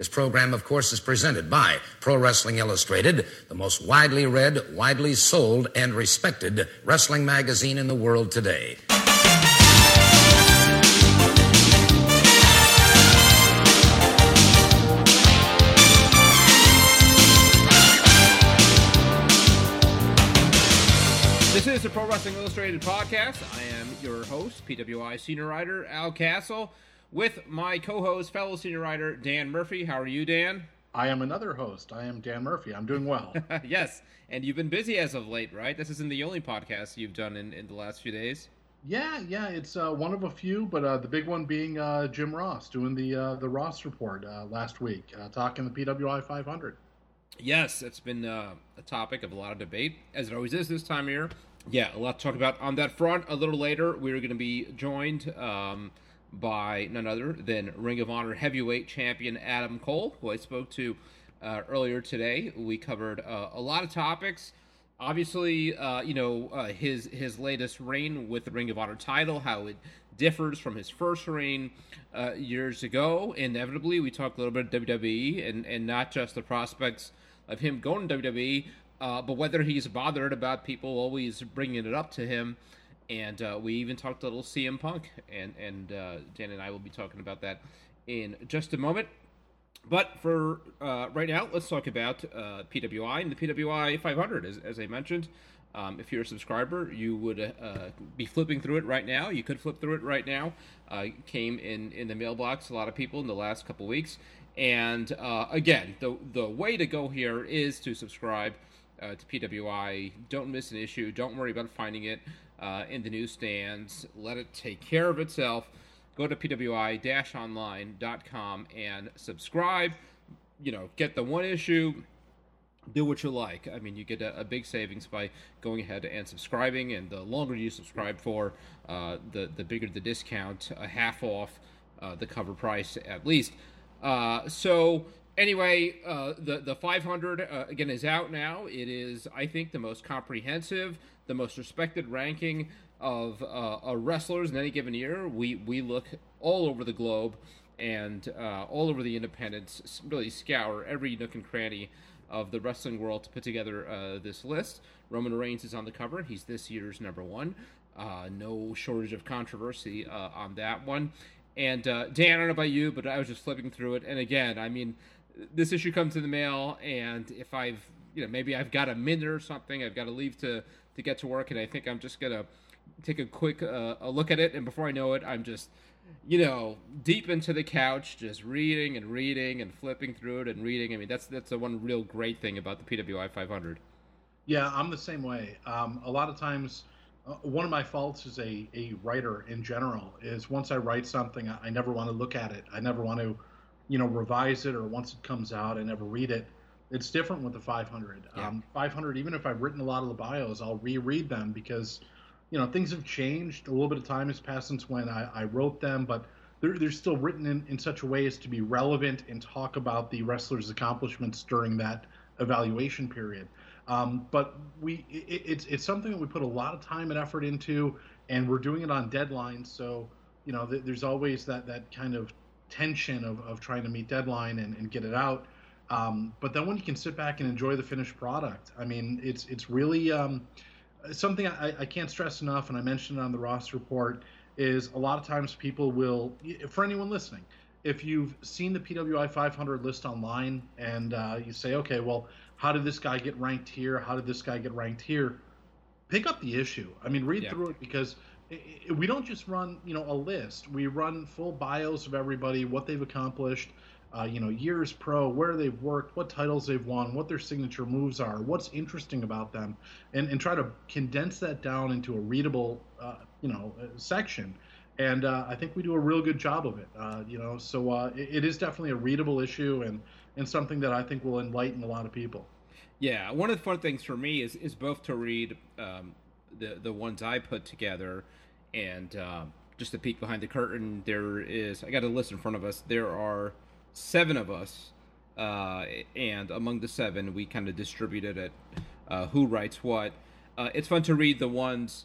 This program, of course, is presented by Pro Wrestling Illustrated, the most widely read, widely sold, and respected wrestling magazine in the world today. This is the Pro Wrestling Illustrated podcast. I am your host, PWI senior writer Al Castle, with my co-host, fellow senior writer Dan Murphy. How are you, Dan? I am another host. I am Dan Murphy. I'm doing well. yes, and you've been busy as of late, right? This isn't the only podcast you've done in, in the last few days. Yeah, yeah, it's uh, one of a few, but uh, the big one being uh, Jim Ross doing the uh, the Ross report uh, last week, uh, talking the PWI 500. Yes, it's been uh, a topic of a lot of debate, as it always is this time of year. Yeah, a lot to talk about on that front. A little later, we're going to be joined um, by none other than Ring of Honor heavyweight champion Adam Cole, who I spoke to uh, earlier today. We covered uh, a lot of topics. Obviously, uh, you know uh, his his latest reign with the Ring of Honor title, how it differs from his first reign uh, years ago. Inevitably, we talked a little bit of WWE and and not just the prospects of him going to WWE, uh, but whether he's bothered about people always bringing it up to him. And uh, we even talked a little CM Punk, and and uh, Dan and I will be talking about that in just a moment. But for uh, right now, let's talk about uh, PWI and the PWI 500. As, as I mentioned, um, if you're a subscriber, you would uh, be flipping through it right now. You could flip through it right now. Uh, came in in the mailbox. A lot of people in the last couple weeks. And again, the the way to go here is to subscribe to PWI. Don't miss an issue. Don't worry about finding it uh, in the newsstands. Let it take care of itself. Go to pwi-online.com and subscribe. You know, get the one issue. Do what you like. I mean, you get a, a big savings by going ahead and subscribing, and the longer you subscribe for, uh, the the bigger the discount, a half off uh, the cover price at least. Uh, so anyway, uh, the the 500 uh, again is out now. It is, I think, the most comprehensive, the most respected ranking of uh, wrestlers in any given year. We we look all over the globe and uh, all over the independents, really scour every nook and cranny of the wrestling world to put together uh, this list. Roman Reigns is on the cover. He's this year's number one. Uh, no shortage of controversy on that one. And uh, Dan, I don't know about you, but I was just flipping through it, and again, I mean, this issue comes in the mail, and if I've, you know, maybe I've got a minute or something, I've got to leave to to get to work, and I think I'm just gonna take a quick uh, a look at it, and before I know it, I'm just, you know, deep into the couch, just reading and reading and flipping through it and reading. I mean, that's that's the one real great thing about the PWI 500. Yeah, I'm the same way. Um, a lot of times uh, one of my faults as a, a writer in general is once I write something, I, I never want to look at it. I never want to, you know, revise it or once it comes out, I never read it. It's different with the 500. Yeah. Um, 500, even if I've written a lot of the bios, I'll reread them because, you know, things have changed. A little bit of time has passed since when I, I wrote them, but they're, they're still written in, in such a way as to be relevant and talk about the wrestler's accomplishments during that evaluation period. Um, but we it, it's it's something that we put a lot of time and effort into, and we're doing it on deadlines. So you know, th- there's always that that kind of tension of, of trying to meet deadline and, and get it out. Um, but then when you can sit back and enjoy the finished product, I mean, it's it's really um, something I, I can't stress enough, and I mentioned it on the Ross report. Is a lot of times people will, for anyone listening, if you've seen the PWI 500 list online and uh, you say, okay, well, how did this guy get ranked here? How did this guy get ranked here? Pick up the issue. I mean, read yeah. through it because we don't just run, you know, a list. We run full bios of everybody, what they've accomplished, uh, you know, years pro, where they've worked, what titles they've won, what their signature moves are, what's interesting about them, and, and try to condense that down into a readable, uh, you know, uh, section. And uh, I think we do a real good job of it. Uh, you know, so uh, it, it is definitely a readable issue, and and something that I think will enlighten a lot of people. Yeah, one of the fun things for me is is both to read um, the the ones I put together, and um, just a peek behind the curtain. There is I got a list in front of us. There are seven of us, uh, and among the seven, we kind of distributed it. Uh, who writes what? Uh, it's fun to read the ones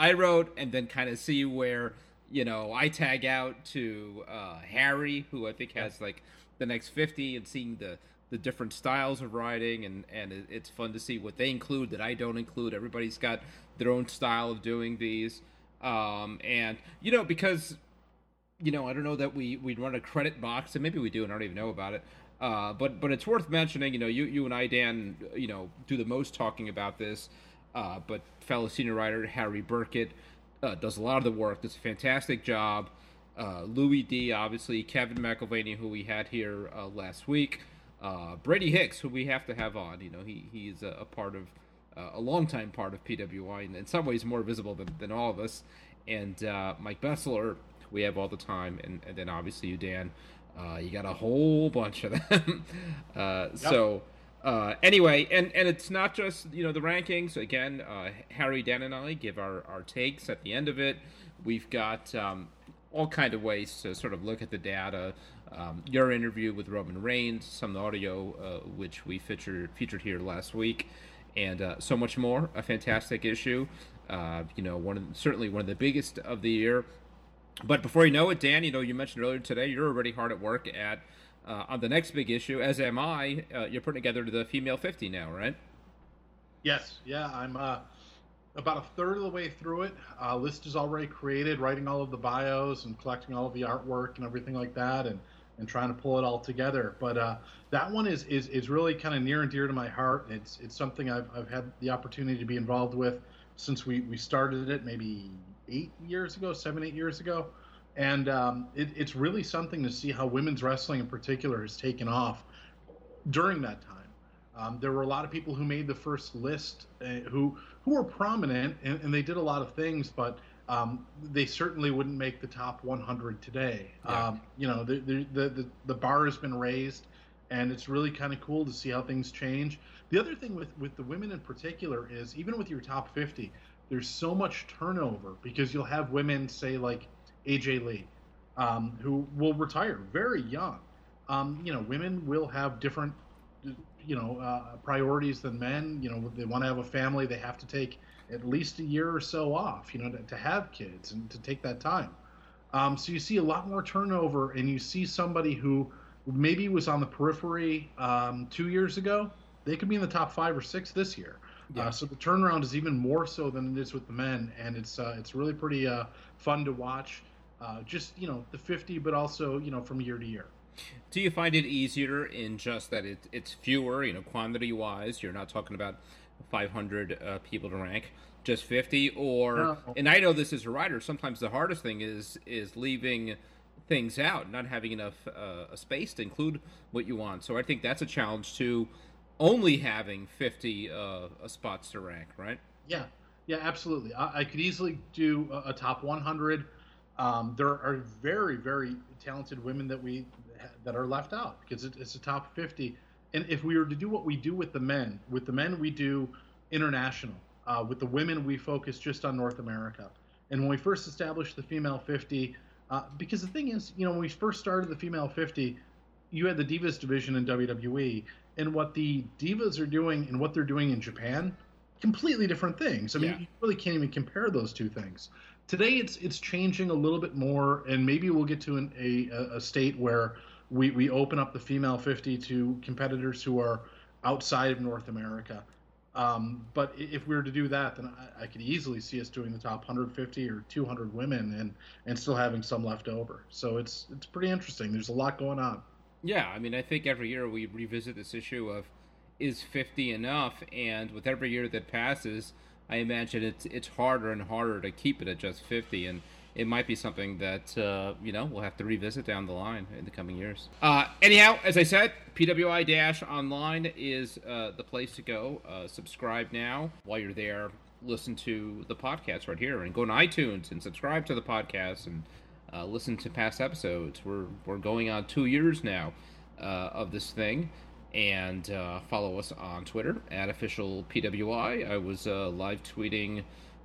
I wrote, and then kind of see where you know I tag out to uh, Harry, who I think has like the next 50 and seeing the the different styles of writing and and it's fun to see what they include that I don't include. Everybody's got their own style of doing these, um, and you know because you know I don't know that we we run a credit box and maybe we do and I don't even know about it. Uh, but but it's worth mentioning. You know, you you and I, Dan, you know, do the most talking about this. Uh, but fellow senior writer Harry Burkett uh, does a lot of the work. Does a fantastic job. Uh, Louis D, obviously, Kevin McElvaney, who we had here uh, last week, uh, Brady Hicks, who we have to have on. You know, he he's a, a part of a longtime part of PWI, and in some ways more visible than, than all of us. And Mike Bessler, we have all the time, and, and then obviously you, Dan. Uh, you got a whole bunch of them. Uh, yep. So. Uh, anyway, and, and it's not just you know the rankings. Again, uh, Harry, Dan, and I give our, our takes at the end of it. We've got um, all kind of ways to sort of look at the data. Um, your interview with Roman Reigns, some audio uh, which we featured featured here last week, and uh, so much more. A fantastic issue. Uh, you know, one of, certainly one of the biggest of the year. But before you know it, Dan, you know, you mentioned earlier today you're already hard at work at uh, on the next big issue, as am I. Uh, you're putting together the female 50 now, right? Yes. Yeah, I'm uh, about a third of the way through it. Uh, list is already created, writing all of the bios and collecting all of the artwork and everything like that, and and trying to pull it all together. But uh, that one is, is is really kind of near and dear to my heart. It's it's something I've I've had the opportunity to be involved with since we we started it maybe eight years ago, seven eight years ago, and um, it, it's really something to see how women's wrestling in particular has taken off during that time. Um, there were a lot of people who made the first list uh, who who were prominent and, and, they did a lot of things, but um, they certainly wouldn't make the top 100 today. Yeah. Um, you know, the, the, the, the, bar has been raised, and it's really kind of cool to see how things change. The other thing with, with the women in particular is even with your top 50, there's so much turnover because you'll have women, say, like AJ Lee, um, who will retire very young. Um, you know, women will have different, you know, uh, priorities than men. You know, they want to have a family, they have to take at least a year or so off, you know, to, to have kids and to take that time. Um, so you see a lot more turnover, and you see somebody who maybe was on the periphery um, two years ago. They could be in the top five or six this year. Yeah. Uh, so the turnaround is even more so than it is with the men, and it's uh, it's really pretty uh, fun to watch. Uh, just you know the 50, but also you know from year to year. Do you find it easier in just that it, it's fewer, you know, quantity wise? You're not talking about 500 uh, people to rank, just 50 or no. and I know this as a writer, sometimes the hardest thing is is leaving things out, not having enough uh, space to include what you want. So I think that's a challenge too only having 50 uh, spots to rank, right? Yeah. Yeah, absolutely. I, I could easily do a, a top 100. Um, there are very, very talented women that we that are left out because it, it's a top 50 and if we were to do what we do with the men, with the men we do international. Uh, with the women, we focus just on North America. And when we first established the female 50, uh, because the thing is, you know, when we first started the female 50, you had the Divas division in WWE, and what the Divas are doing and what they're doing in Japan, completely different things. I mean, yeah. you really can't even compare those two things. Today, it's it's changing a little bit more, and maybe we'll get to an, a a state where we, we open up the female 50 to competitors who are outside of North America. Um, but if we were to do that, then I, I, could easily see us doing the top 150 or 200 women and and still having some left over. So it's it's pretty interesting. There's a lot going on. Yeah, I mean, I think every year we revisit this issue of is 50 enough, and with every year that passes, I imagine it's it's harder and harder to keep it at just 50 and it might be something that uh, you know we'll have to revisit down the line in the coming years. Uh, anyhow, as I said, PWI Online is uh, the place to go. Uh, subscribe now while you're there. Listen to the podcast right here, and go on iTunes and subscribe to the podcast and uh, listen to past episodes. We're we're going on two years now uh, of this thing. And follow us on Twitter at official PWI. I was live tweeting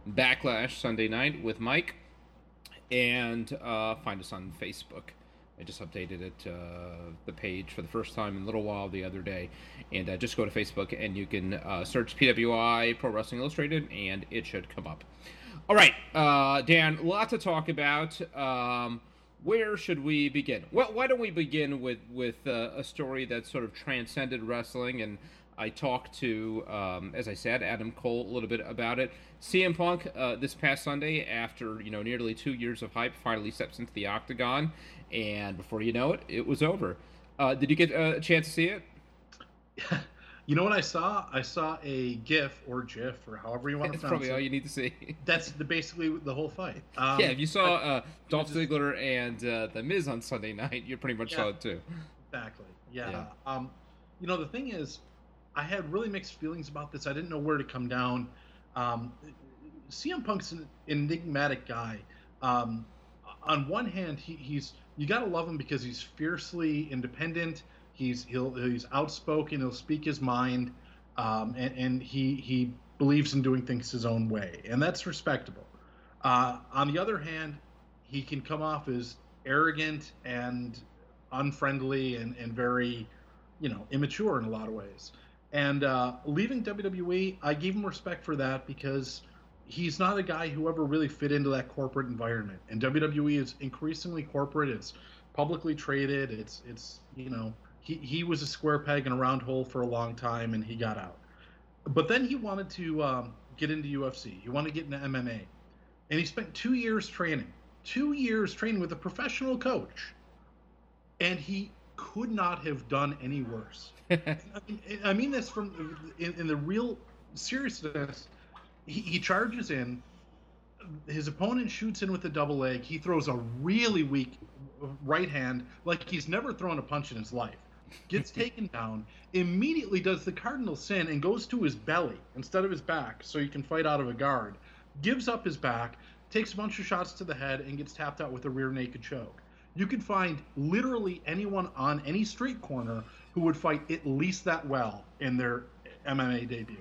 Backlash Sunday night with Mike and uh, find us on Facebook. I just updated it, uh, the page for the first time in a little while the other day. And uh, just go to Facebook and you can uh, search PWI Pro Wrestling Illustrated and it should come up. All right, uh, Dan, a lot to talk about. Um, where should we begin? Well, why don't we begin with with uh, a story that sort of transcended wrestling? And I talked to, um, as I said, Adam Cole a little bit about it. CM Punk uh, this past Sunday, after you know nearly two years of hype, finally steps into the octagon, and before you know it, it was over. Uh, did you get a chance to see it? You know what I saw? I saw a GIF or GIF or however you want to That's probably it. all you need to see. That's the, basically the whole fight. Um, yeah, if you saw uh, Dolph Ziggler and uh, The Miz on Sunday night, you pretty much Yeah. saw it too. Exactly. Yeah. Yeah. Um, you know, the thing is, I had really mixed feelings about this. I didn't know where to come down. Um, CM Punk's an enigmatic guy. Um, on one hand, he, he's you got to love him because he's fiercely independent. He's he'll he's outspoken. He'll speak his mind, um, and, and he he believes in doing things his own way, and that's respectable. Uh, on the other hand, he can come off as arrogant and unfriendly and, and very, you know, immature in a lot of ways. And uh, leaving WWE, I gave him respect for that because he's not a guy who ever really fit into that corporate environment. And WWE is increasingly corporate. It's publicly traded. It's it's you know he he was a square peg in a round hole for a long time, and he got out. But then he wanted to um, get into UFC. He wanted to get into MMA, and he spent two years training. Two years training with a professional coach and he could not have done any worse. I mean, I mean this from in, in the real seriousness. He, he charges in. His opponent shoots in with a double leg. He throws a really weak right hand, like he's never thrown a punch in his life. Gets taken down. Immediately does the cardinal sin and goes to his belly instead of his back, so he can fight out of a guard. Gives up his back, takes a bunch of shots to the head, and gets tapped out with a rear naked choke you could find literally anyone on any street corner who would fight at least that well in their MMA debut.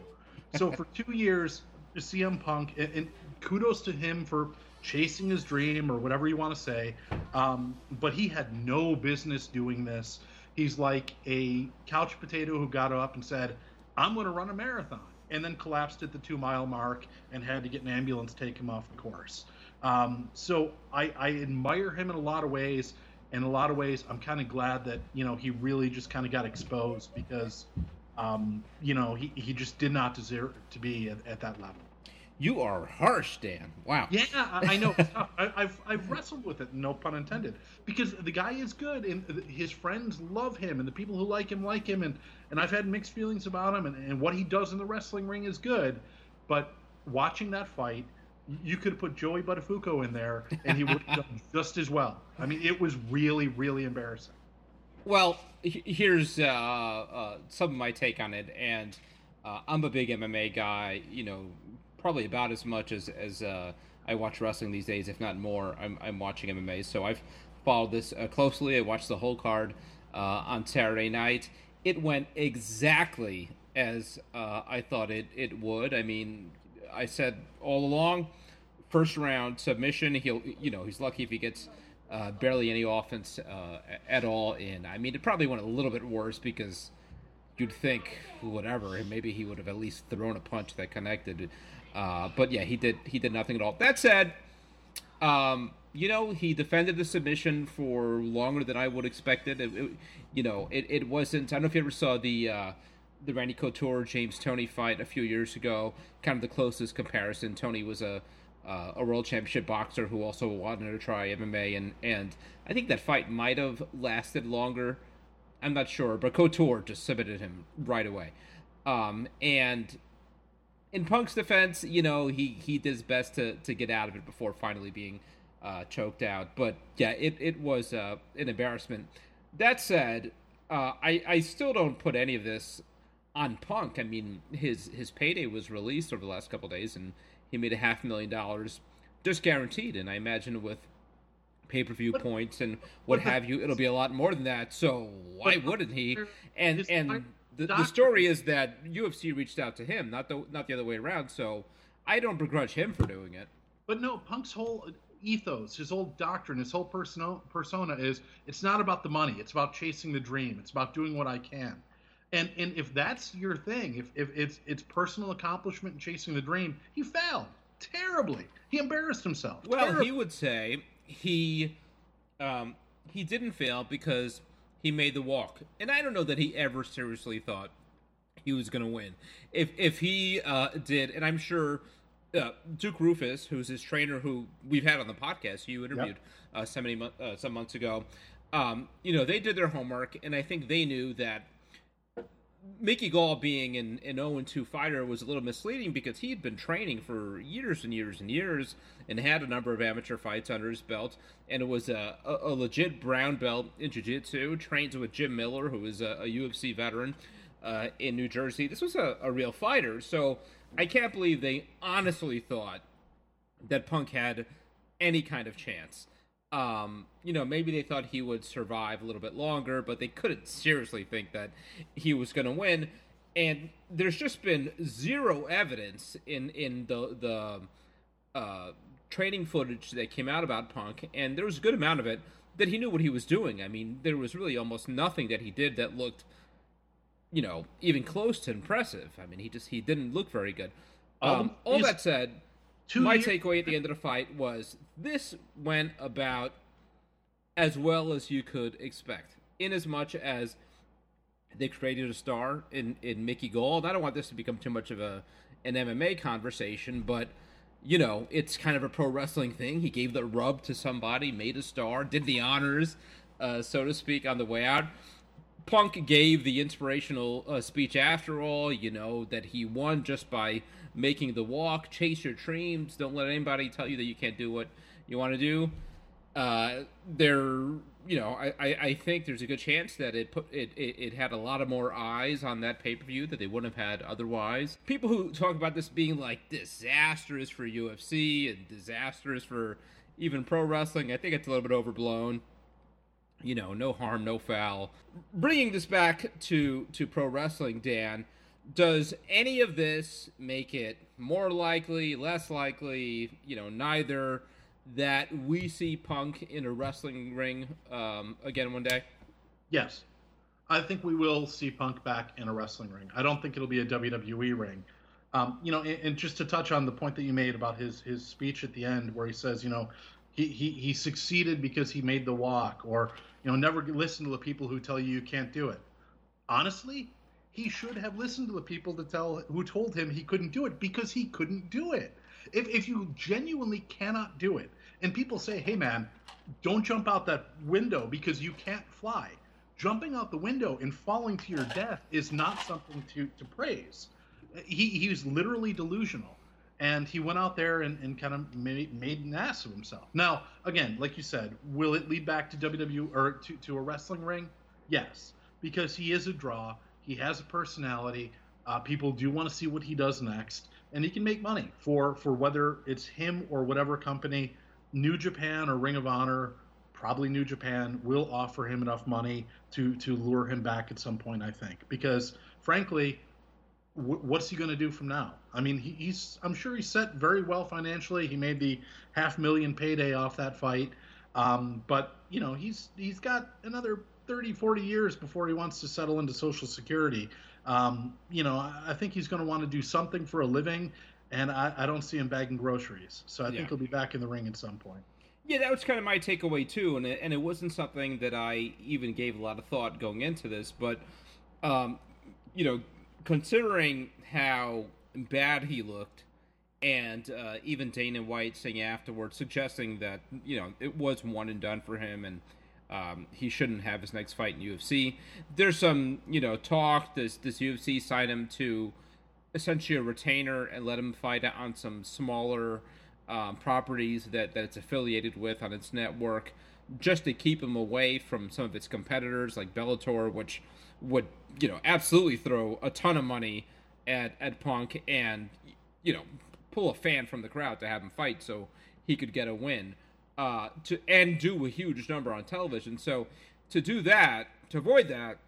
So for two years, CM Punk, and, and kudos to him for chasing his dream or whatever you want to say, um, but he had no business doing this. He's like a couch potato who got up and said, "I'm going to run a marathon," and then collapsed at the two mile mark and had to get an ambulance take him off the course. Um, so I, I admire him in a lot of ways. In a lot of ways, I'm kind of glad that you know he really just kind of got exposed because um, you know he, he just did not deserve to be at, at that level. You are harsh, Dan. Wow. Yeah, I, I know. I, I've I've wrestled with it, no pun intended, because the guy is good and his friends love him and the people who like him like him and and I've had mixed feelings about him and, and what he does in the wrestling ring is good, but watching that fight, you could put Joey Buttafuoco in there and he would have done just as well. I mean, it was really really embarrassing. Well, here's uh, uh, some of my take on it, and uh, I'm a big MMA guy. You know, probably about as much as as uh, I watch wrestling these days, if not more. I'm I'm watching MMA, so I've followed this uh, closely. I watched the whole card uh, on Saturday night. It went exactly as uh, I thought it it would. I mean, I said all along, first round submission. He'll you know he's lucky if he gets uh, barely any offense uh, at all in. I mean, it probably went a little bit worse because you'd think whatever, maybe he would have at least thrown a punch that connected. Uh, but yeah, he did he did nothing at all. That said, um, you know, he defended the submission for longer than I would expected. It, it, you know, it, it wasn't. I don't know if you ever saw the uh, the Randy Couture James Toney fight a few years ago. Kind of the closest comparison. Toney was a uh, a world championship boxer who also wanted to try MMA, and and I think that fight might have lasted longer. I'm not sure, but Couture just submitted him right away. Um, and in Punk's defense, you know, he he did his best to to get out of it before finally being uh, choked out. But yeah, it it was uh, an embarrassment. That said, uh, I I still don't put any of this on Punk. I mean, his his payday was released over the last couple days, and he made a half million dollars just guaranteed. And I imagine with pay per view points and what have you, it'll be a lot more than that. So why wouldn't he? And and the, the story is that UFC reached out to him, not the not the other way around. So I don't begrudge him for doing it. But no, Punk's whole ethos, his whole doctrine, his whole persona, persona is it's not about the money. It's about chasing the dream. It's about doing what I can. And and if that's your thing, if, if it's it's personal accomplishment and chasing the dream, he failed terribly. He embarrassed himself. Well, terribly. he would say he um, he didn't fail because he made the walk, and I don't know that he ever seriously thought he was going to win. If if he uh, did, and I'm sure uh, Duke Roufus, who's his trainer, who we've had on the podcast, you interviewed yep. uh, so many uh, some months ago. Um, you know, they did their homework, and I think they knew that Mickey Gall being an, an 0 2 fighter was a little misleading because he had been training for years and years and years and had a number of amateur fights under his belt. And it was a, a, a legit brown belt in jiu jitsu, trained with Jim Miller, who is a, a UFC veteran uh, in New Jersey. This was a, a real fighter. So I can't believe they honestly thought that Punk had any kind of chance. Um, you know, maybe they thought he would survive a little bit longer, but they couldn't seriously think that he was going to win. And there's just been zero evidence in in the the uh, training footage that came out about Punk, and there was a good amount of it that he knew what he was doing. I mean, there was really almost nothing that he did that looked, you know, even close to impressive. I mean, he just he didn't look very good. Um, um all that said, my years- takeaway at the end of the fight was this went about as well as you could expect, in as much as they created a star in, in Mickey Gall. I don't want this to become too much of a an MMA conversation, but you know, it's kind of a pro wrestling thing. He gave the rub to somebody, made a star, did the honors, uh, so to speak, on the way out. Punk gave the inspirational uh, speech after all, you know, that he won just by making the walk, chase your dreams, don't let anybody tell you that you can't do what you want to do. Uh, there, you know, I, I, I, think there's a good chance that it put it, it, it had a lot of more eyes on that pay per view that they wouldn't have had otherwise. People who talk about this being like disastrous for UFC and disastrous for even pro wrestling, I think it's a little bit overblown you know, no harm, no foul. Bringing this back to to pro wrestling, Dan, does any of this make it more likely, less likely, you know, neither that we see Punk in a wrestling ring um, again one day? Yes. I think we will see Punk back in a wrestling ring. I don't think it'll be a WWE ring. Um, you know, and, and, just to touch on the point that you made about his his speech at the end, where he says, you know, he, he, he succeeded because he made the walk, or you know, never listen to the people who tell you you can't do it. Honestly, he should have listened to the people to tell who told him he couldn't do it because he couldn't do it. If if you genuinely cannot do it, and people say, "Hey, man, don't jump out that window because you can't fly," jumping out the window and falling to your death is not something to to praise. He he was literally delusional and he went out there and, and kind of made, made an ass of himself. Now, again, like you said, will it lead back to WWE or to, to a wrestling ring? Yes, because he is a draw. He has a personality. Uh, people do want to see what he does next, and he can make money for for whether it's him or whatever company, New Japan or Ring of Honor. Probably New Japan will offer him enough money to to lure him back at some point. I think because frankly, what's he going to do from now? I mean, he, he's I'm sure he's set very well financially. He made the half million payday off that fight, um, but you know he's he's got another 30, 40 years before he wants to settle into Social Security. Um, you know, I think he's going to want to do something for a living, and I, I don't see him bagging groceries. So I yeah. think he'll be back in the ring at some point. Yeah, that was kind of my takeaway too, and it, and it wasn't something that I even gave a lot of thought going into this, but um, you know, considering how bad he looked, and uh, even Dana White saying afterwards, suggesting that you know it was one and done for him, and um, he shouldn't have his next fight in UFC. There's some you know talk. Does does UFC sign him to essentially a retainer and let him fight on some smaller um, properties that that it's affiliated with on its network, just to keep him away from some of its competitors like Bellator, which would you know absolutely throw a ton of money at at Punk and you know pull a fan from the crowd to have him fight so he could get a win uh, to and do a huge number on television. So to do that, to avoid that,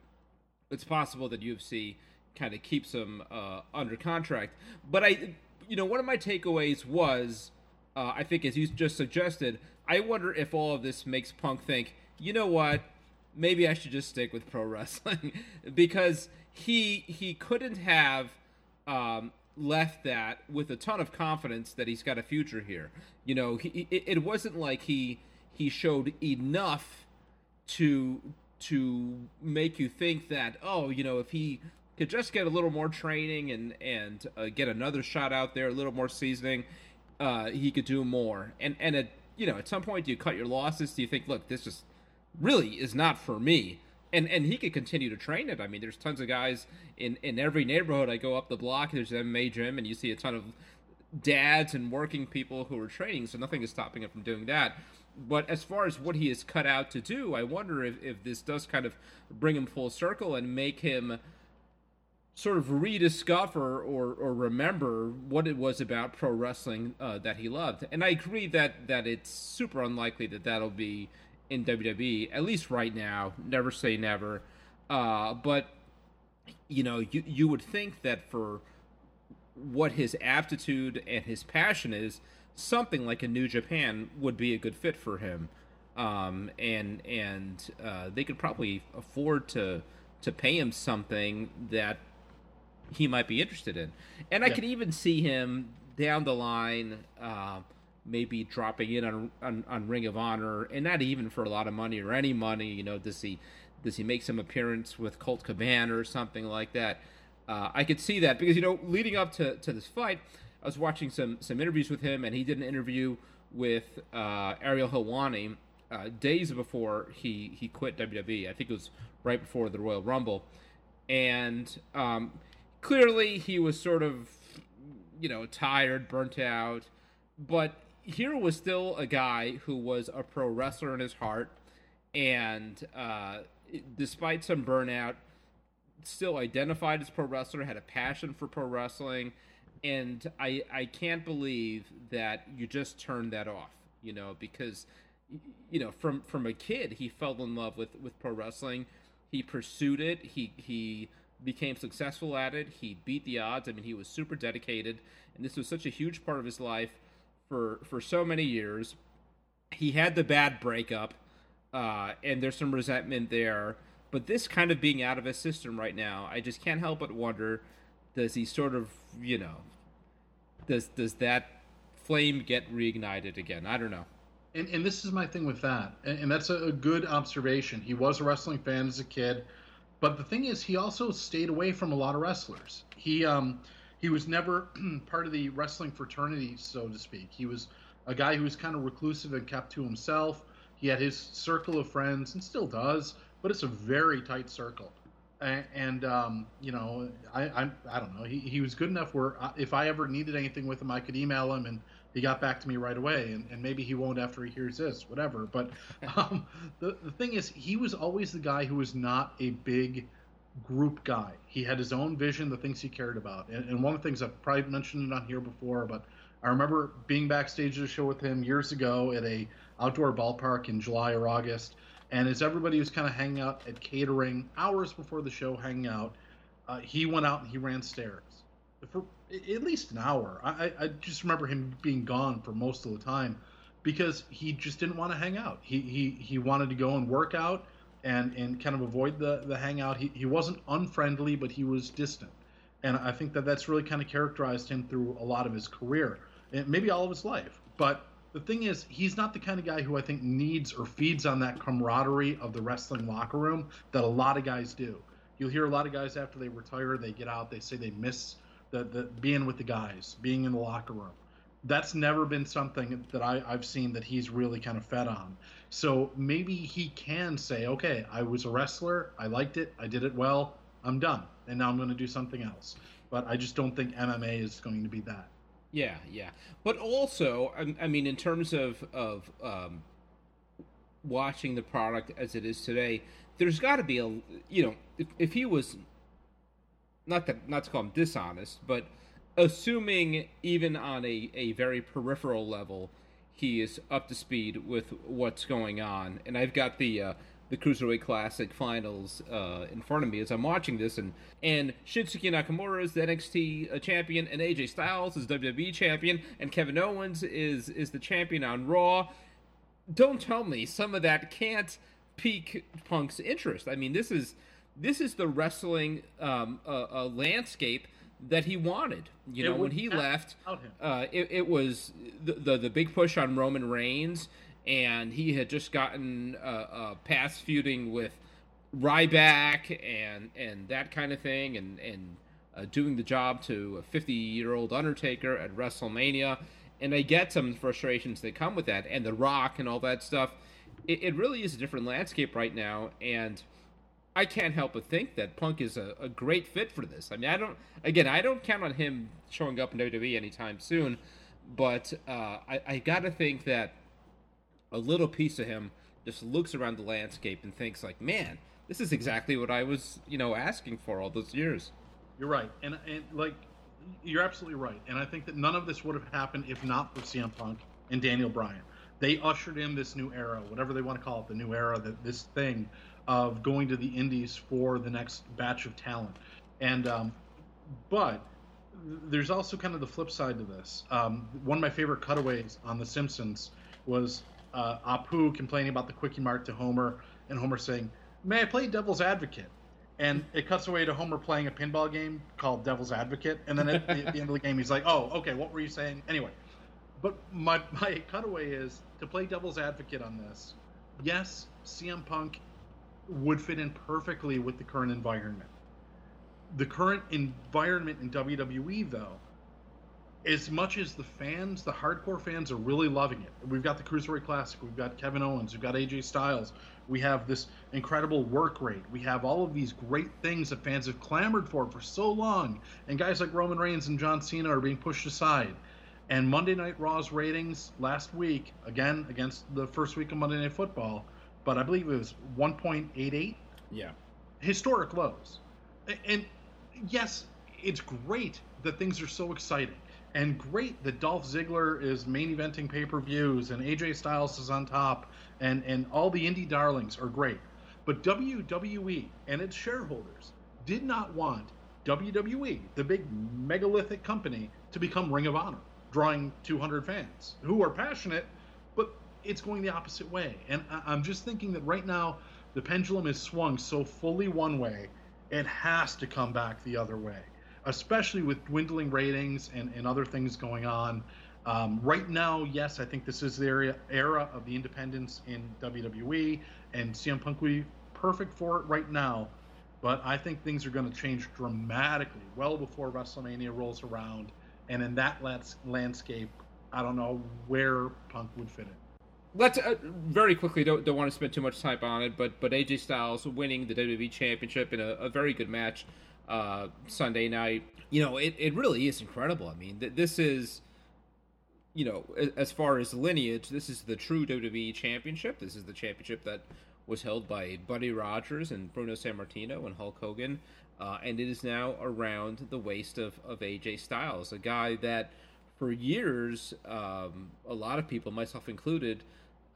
it's possible that UFC kind of keeps him uh, under contract. But I, you know, one of my takeaways was, uh, I think as you just suggested, I wonder if all of this makes Punk think, you know what, maybe I should just stick with pro wrestling because he he couldn't have um, left that with a ton of confidence that he's got a future here. You know, he, it, it wasn't like he he showed enough to to make you think that oh you know if he could just get a little more training and and uh, get another shot out there a little more seasoning uh, he could do more. And and at you know at some point do you cut your losses? Do you think look this just really is not for me and and he could continue to train it. I mean there's tons of guys in in every neighborhood. I go up the block there's an mma gym and you see a ton of dads and working people who are training so nothing is stopping him from doing that. But as far as what he is cut out to do, I wonder if, if this does kind of bring him full circle and make him sort of rediscover or, or remember what it was about pro wrestling uh, that he loved. And I agree that, that it's super unlikely that that'll be in WWE, at least right now. Never say never. Uh, but, you know, you, you would think that for what his aptitude and his passion is, something like a New Japan would be a good fit for him, um, and and uh, they could probably afford to to pay him something that he might be interested in. And I could even see him down the line, uh, maybe dropping in on, on, on Ring of Honor, and not even for a lot of money or any money. You know, does he does he make some appearance with Colt Cabana or something like that? Uh, I could see that because you know, leading up to, to this fight, I was watching some some interviews with him, and he did an interview with uh, Ariel Helwani uh, days before he he quit WWE. I think it was right before the Royal Rumble, and um, clearly he was sort of you know tired, burnt out, but here was still a guy who was a pro wrestler in his heart, and uh, despite some burnout, still identified as pro wrestler, had a passion for pro wrestling and I I can't believe that you just turned that off. You know, because you know from from a kid he fell in love with with pro wrestling. He pursued it. He he became successful at it. He beat the odds. I mean, he was super dedicated, and this was such a huge part of his life for for so many years. He had the bad breakup, uh, and there's some resentment there. But this kind of being out of his system right now, I just can't help but wonder: Does he sort of, you know, does does that flame get reignited again? I don't know. And, and this is my thing with that, and, and that's a, a good observation. He was a wrestling fan as a kid, but the thing is, he also stayed away from a lot of wrestlers. He um he was never part of the wrestling fraternity, so to speak. He was a guy who was kind of reclusive and kept to himself. He had his circle of friends, and still does, but it's a very tight circle and um, you know, I, I I don't know. He, he was good enough where uh, if I ever needed anything with him, I could email him, and he got back to me right away. And, and maybe he won't after he hears this, whatever. But um, the the thing is, he was always the guy who was not a big group guy. He had his own vision, the things he cared about. And, and one of the things I've probably mentioned it on here before, but I remember being backstage at a show with him years ago at a outdoor ballpark in July or August and as everybody was kind of hanging out at catering hours before the show, hanging out, uh, he went out and he ran stairs for at least an hour. I, I just remember him being gone for most of the time because he just didn't want to hang out. He he, he wanted to go and work out and, and kind of avoid the, the hangout. He, he wasn't unfriendly, but he was distant. And I think that that's really kind of characterized him through a lot of his career, and maybe all of his life. But the thing is, he's not the kind of guy who I think needs or feeds on that camaraderie of the wrestling locker room that a lot of guys do. You'll hear a lot of guys after they retire, they get out, they say they miss the, the being with the guys, being in the locker room. That's never been something that I, I've seen that he's really kind of fed on. So maybe he can say, okay, I was a wrestler, I liked it, I did it well, I'm done, and now I'm going to do something else. But I just don't think MMA is going to be that. Yeah, yeah, but also, I, I mean, in terms of of um, watching the product as it is today, there's got to be a you know, if, if he was not that not to call him dishonest, but assuming even on a, a very peripheral level, he is up to speed with what's going on. And I've got the uh, the Cruiserweight Classic finals uh, in front of me as I'm watching this, and and Shinsuke Nakamura is the NXT uh, champion, and AJ Styles is WWE champion, and Kevin Owens is is the champion on Raw. Don't tell me some of that can't pique Punk's interest. I mean, this is this is the wrestling um, uh, landscape that he wanted. You know, when he left, uh, it, it was the, the, the big push on Roman Reigns and he had just gotten uh, uh, past feuding with Ryback and and that kind of thing, and and uh, doing the job to a 50 year old Undertaker at WrestleMania. And I get some frustrations that come with that, and The Rock and all that stuff. It, it really is a different landscape right now, and I can't help but think that Punk is a, a great fit for this. I mean, I don't, again, I don't count on him showing up in WWE anytime soon, but uh, I, I got to think that a little piece of him just looks around the landscape and thinks, like, man, this is exactly what I was, you know, asking for all those years. You're right, and and like you're absolutely right, and I think that none of this would have happened if not for CM Punk and Daniel Bryan. They ushered in this new era, whatever they want to call it, the new era, that this thing of going to the Indies for the next batch of talent, and um, but there's also kind of the flip side to this. Um, one of my favorite cutaways on The Simpsons was uh, Apu complaining about the Kwik-E-Mart to Homer, and Homer saying, "May I play devil's advocate?" and it cuts away to Homer playing a pinball game called Devil's Advocate, and then at the, at the end of the game, he's like, "Oh, okay, what were you saying?" Anyway, but my my cutaway is to play Devil's Advocate on this. Yes, CM Punk would fit in perfectly with the current environment. The current environment in WWE, though, as much as the fans, the hardcore fans, are really loving it. We've got the Cruiserweight Classic, we've got Kevin Owens, we've got AJ Styles, we have this incredible work rate, we have all of these great things that fans have clamored for for so long, and guys like Roman Reigns and John Cena are being pushed aside. And Monday Night Raw's ratings last week, again against the first week of Monday Night Football, but I believe it was 1.88. Yeah. Historic lows. And yes, it's great that things are so exciting and great that Dolph Ziggler is main eventing pay per views and AJ Styles is on top and, and all the indie darlings are great. But WWE and its shareholders did not want WWE, the big megalithic company, to become Ring of Honor, drawing 200 fans who are passionate, it's going the opposite way. And I'm just thinking that right now the pendulum is swung so fully one way, it has to come back the other way especially with dwindling ratings and, and other things going on. Um, right now, yes, I think this is the area, era of the independence in WWE, and CM Punk would be perfect for it right now. But I think things are going to change dramatically well before WrestleMania rolls around. And in that landscape, I don't know where Punk would fit in. Let's uh, very quickly don't don't want to spend too much time on it, but but AJ Styles winning the WWE Championship in a, a very good match uh, Sunday night. You know, it, it really is incredible. I mean, th- this is, you know, as far as lineage, this is the true WWE championship. This is the championship that was held by Buddy Rogers and Bruno Sammartino and Hulk Hogan. Uh, and it is now around the waist of, of AJ Styles, a guy that for years, um, a lot of people, myself included,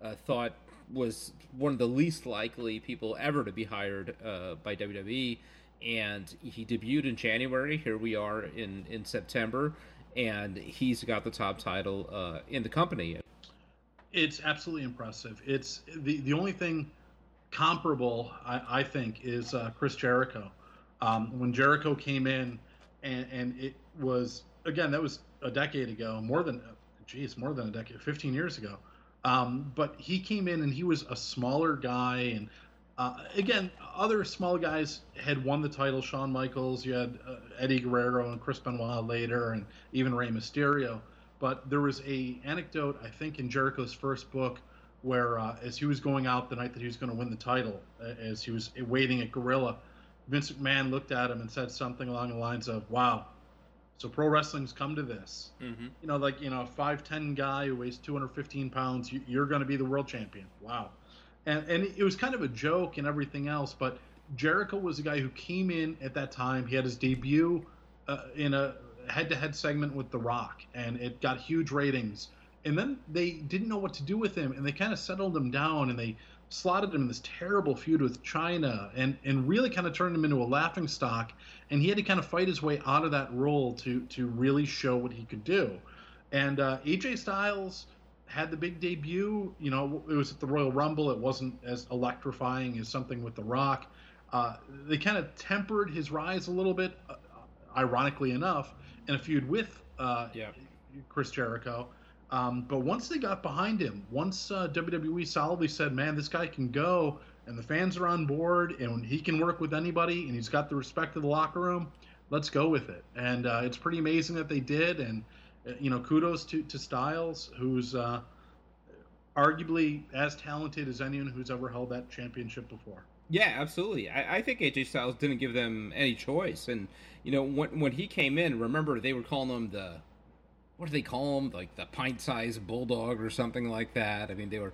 uh, thought was one of the least likely people ever to be hired uh, by WWE and he debuted in January. Here we are in in September, and he's got the top title uh, in the company. It's absolutely impressive. It's the the only thing comparable I, I think is uh, Chris Jericho. Um, when Jericho came in, and and it was again that was a decade ago, more than geez, more than a decade, 15 years ago. Um, but he came in and he was a smaller guy and uh, again, other small guys had won the title. Shawn Michaels, you had uh, Eddie Guerrero and Chris Benoit later, and even Rey Mysterio. But there was a anecdote, I think, in Jericho's first book, where uh, as he was going out the night that he was going to win the title, as he was waiting at Gorilla, Vince McMahon looked at him and said something along the lines of, "Wow, so pro wrestling's come to this. Mm-hmm. You know, like you know, a five ten guy who weighs 215 pounds, you, you're going to be the world champion. Wow." and and it was kind of a joke and everything else. But Jericho was a guy who came in at that time. He had his debut uh, in a head-to-head segment with The Rock, and it got huge ratings. And then they didn't know what to do with him, and they kind of settled him down, and they slotted him in this terrible feud with Chyna and and really kind of turned him into a laughing stock. And he had to kind of fight his way out of that role to to really show what he could do. And uh, AJ Styles had the big debut. You know, it was at the Royal Rumble. It wasn't as electrifying as something with The Rock. Uh, they kind of tempered his rise a little bit, uh, ironically enough, in a feud with uh, yeah. Chris Jericho. Um, but once they got behind him, once uh, WWE solidly said, "Man, this guy can go," and the fans are on board, and he can work with anybody, and he's got the respect of the locker room, let's go with it. And uh, it's pretty amazing that they did. And uh, you know, kudos to to Styles, who's uh, arguably as talented as anyone who's ever held that championship before. Yeah, absolutely. I, I, think AJ Styles didn't give them any choice, and you know when when he came in, remember they were calling him the what do they call him, like the pint-sized bulldog or something like that. I mean, they were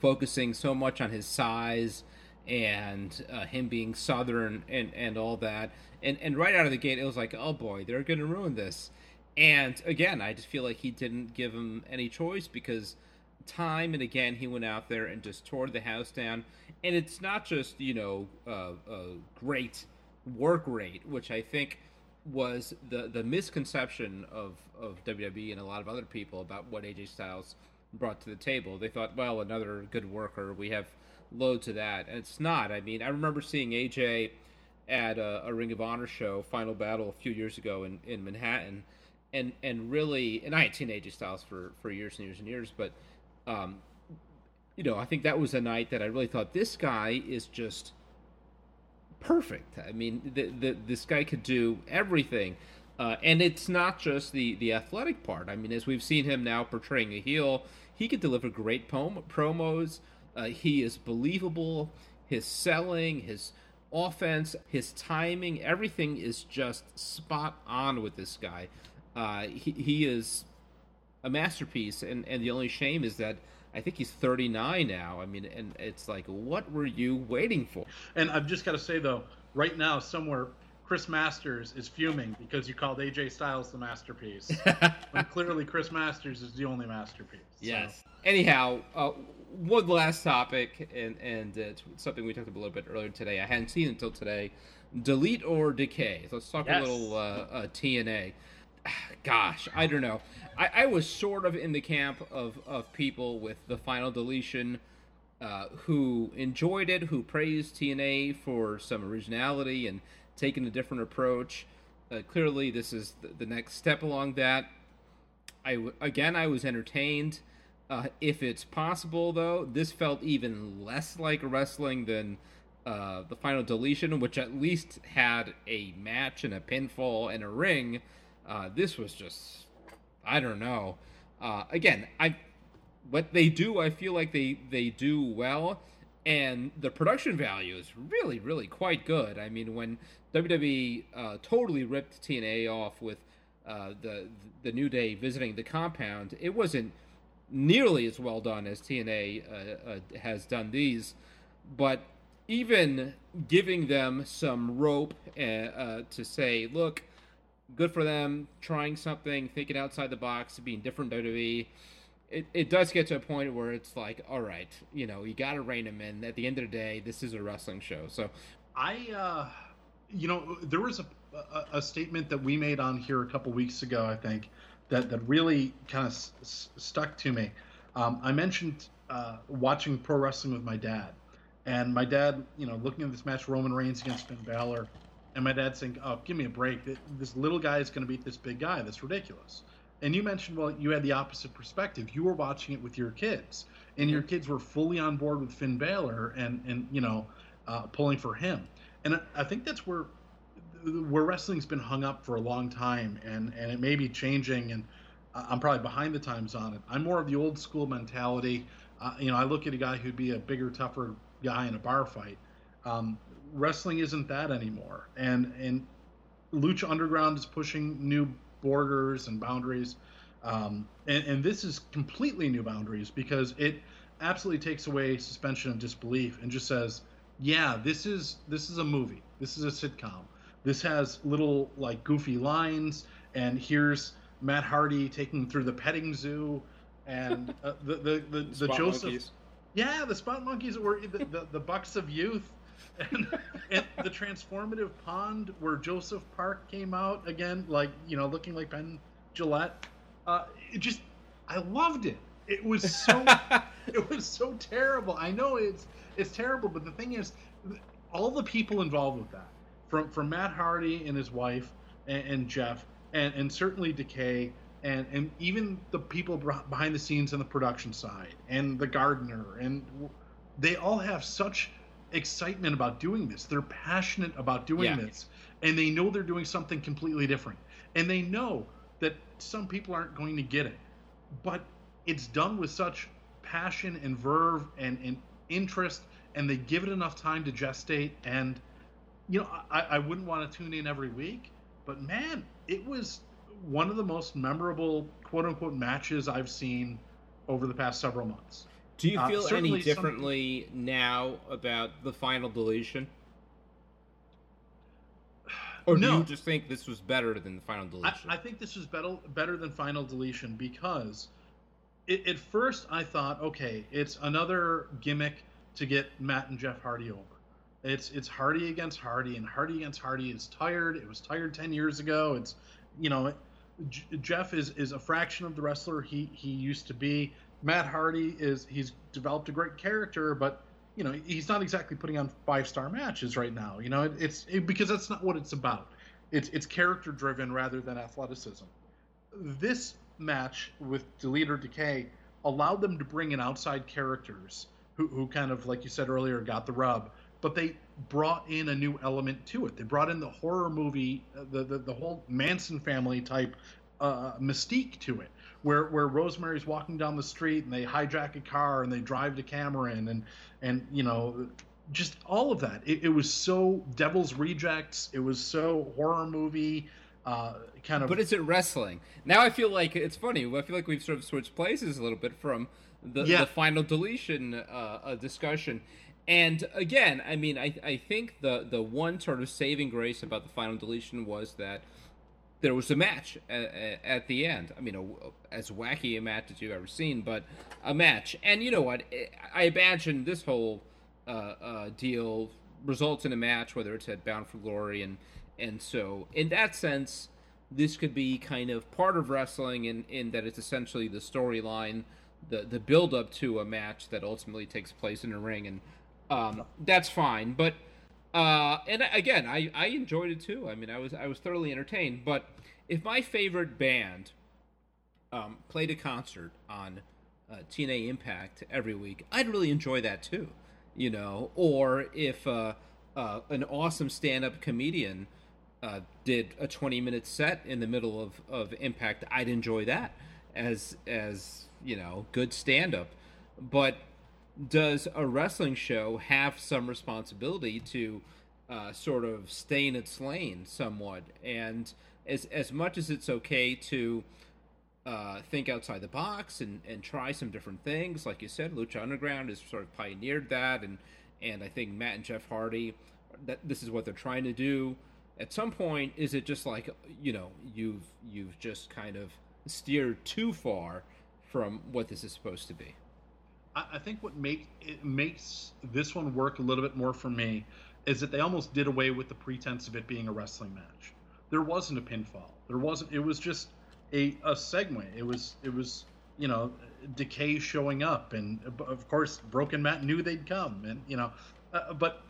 focusing so much on his size and uh, him being southern and and all that, and and right out of the gate, it was like, oh boy, they're going to ruin this. And again, I just feel like he didn't give him any choice because time and again he went out there and just tore the house down and it's not just you know uh, a great work rate, which I think was the the misconception of of WWE and a lot of other people about what AJ Styles brought to the table. They thought, well, another good worker, we have loads of that, and it's not. I mean, I remember seeing AJ at a, a Ring of Honor show, Final Battle, a few years ago in in Manhattan, and and really, and I had seen AJ Styles for for years and years and years, but um, you know, I think that was a night that I really thought this guy is just perfect. I mean, the, the, this guy could do everything. Uh, and it's not just the, the athletic part. I mean, as we've seen him now portraying a heel, he could deliver great pom- promos. Uh, he is believable. His selling, his offense, his timing, everything is just spot on with this guy. Uh, he, he is a masterpiece, and, and the only shame is that I think he's 39 now. I mean, and it's like, what were you waiting for? And I've just got to say though, right now somewhere Chris Masters is fuming because you called AJ Styles the masterpiece, when clearly Chris Masters is the only masterpiece. Yes. So. Anyhow, uh, one last topic, and and it's something we talked about a little bit earlier today. I hadn't seen until today. Delete or decay. So let's talk yes. a little uh, uh, TNA. Gosh, I don't know. I, I, was sort of in the camp of, of people with the final deletion uh, who enjoyed it, who praised TNA for some originality and taking a different approach. Uh, clearly, this is the, the, next step along that. I again, I was entertained. Uh, if it's possible, though, this felt even less like wrestling than uh, the final deletion, which at least had a match and a pinfall and a ring. Uh, this was just I don't know. Uh, again, I what they do, I feel like they they do well, and the production value is really really quite good. I mean, when WWE uh, totally ripped TNA off with uh, the the New Day visiting the compound, it wasn't nearly as well done as TNA uh, uh, has done these, but even giving them some rope uh, to say, look good for them trying something, thinking outside the box, being different WWE. It, it does get to a point where it's like, all right, you know, you got to rein them in. At the end of the day, this is a wrestling show. So, I, uh, you know, there was a, a, a statement that we made on here a couple weeks ago, I think, that, that really kind of s- stuck to me. Um, I mentioned uh, watching pro wrestling with my dad, and my dad, you know, looking at this match, Roman Reigns against Finn Balor, and my dad's saying, "Oh, give me a break! This little guy is going to beat this big guy. That's ridiculous." And you mentioned, well, you had the opposite perspective. You were watching it with your kids, and your mm-hmm. kids were fully on board with Finn Balor, and and you know, uh, pulling for him. And I think that's where where wrestling's been hung up for a long time, and and it may be changing. And I'm probably behind the times on it. I'm more of the old school mentality. Uh, you know, I look at a guy who'd be a bigger, tougher guy in a bar fight. Um, wrestling isn't that anymore, and and Lucha Underground is pushing new borders and boundaries, um, and, and this is completely new boundaries because it absolutely takes away suspension of disbelief and just says, yeah, this is this is a movie, this is a sitcom, this has little like goofy lines, and here's Matt Hardy taking through the petting zoo, and uh, the the the, the, the Joseph. Monkeys. Yeah, the spot monkeys were the, the, the bucks of youth and, and, the transformative pond where Joseph Park came out again, like you know, looking like Ben Gillette. Uh, it just, I loved it. It was so, it was so terrible. I know it's it's terrible, but the thing is, all the people involved with that, from from Matt Hardy and his wife and, and Jeff, and and certainly Decay, and and even the people behind the scenes on the production side and the gardener and they all have such excitement about doing this they're passionate about doing yeah. this and they know they're doing something completely different and they know that some people aren't going to get it but it's done with such passion and verve and, and interest and they give it enough time to gestate and you know I, I wouldn't want to tune in every week but man it was one of the most memorable quote unquote matches I've seen over the past several months. Do you uh, feel uh, any differently some... now about the final deletion? Or no. do you just think this was better than the final deletion? I, I think this was better better than final deletion because it, at first I thought, okay, it's another gimmick to get Matt and Jeff Hardy over. It's it's Hardy against Hardy, and Hardy against Hardy is tired. It was tired ten years ago. It's you know J- Jeff is is a fraction of the wrestler he he used to be. Matt Hardy is he's developed a great character, but you know he's not exactly putting on five star matches right now. You know it, it's it, because that's not what it's about. It's it's character driven rather than athleticism. This match with Delete or Decay allowed them to bring in outside characters who who kind of like you said earlier got the rub, but they brought in a new element to it. They brought in the horror movie, uh, the the, the whole Manson family type uh, mystique to it, where where Rosemary's walking down the street and they hijack a car and they drive to Cameron and and you know just all of that. It, it was so Devil's Rejects. It was so horror movie. Uh, kind of. But is it wrestling? Now I feel like it's funny. I feel like we've sort of switched places a little bit from the, yeah. the final deletion uh, discussion. And again, I mean, I, I think the, the one sort of saving grace about the final deletion was that there was a match at, at the end. I mean, a, as wacky a match as you've ever seen, but a match. And you know what? I imagine this whole uh, uh, deal results in a match, whether it's at Bound for Glory, and and so in that sense, this could be kind of part of wrestling in in that it's essentially the storyline, the the build up to a match that ultimately takes place in a ring, and um, that's fine. But uh, and again, I, I enjoyed it too. I mean, I was I was thoroughly entertained. But if my favorite band um, played a concert on uh, TNA Impact every week, I'd really enjoy that too. You know, or if uh, uh an awesome stand-up comedian uh, did a 20-minute set in the middle of, of Impact, I'd enjoy that as as you know good stand-up. But does a wrestling show have some responsibility to uh, sort of stay in its lane somewhat? And as as much as it's okay to uh, think outside the box and, and try some different things, like you said, Lucha Underground has sort of pioneered that, and and I think Matt and Jeff Hardy, that this is what they're trying to do. At some point, is it just like you know you've you've just kind of steered too far from what this is supposed to be? I, think what make it makes this one work a little bit more for me is that they almost did away with the pretense of it being a wrestling match. There wasn't a pinfall. There wasn't. It was just a a segue. It was it was you know decay showing up, and of course Broken Matt knew they'd come, and you know, uh, but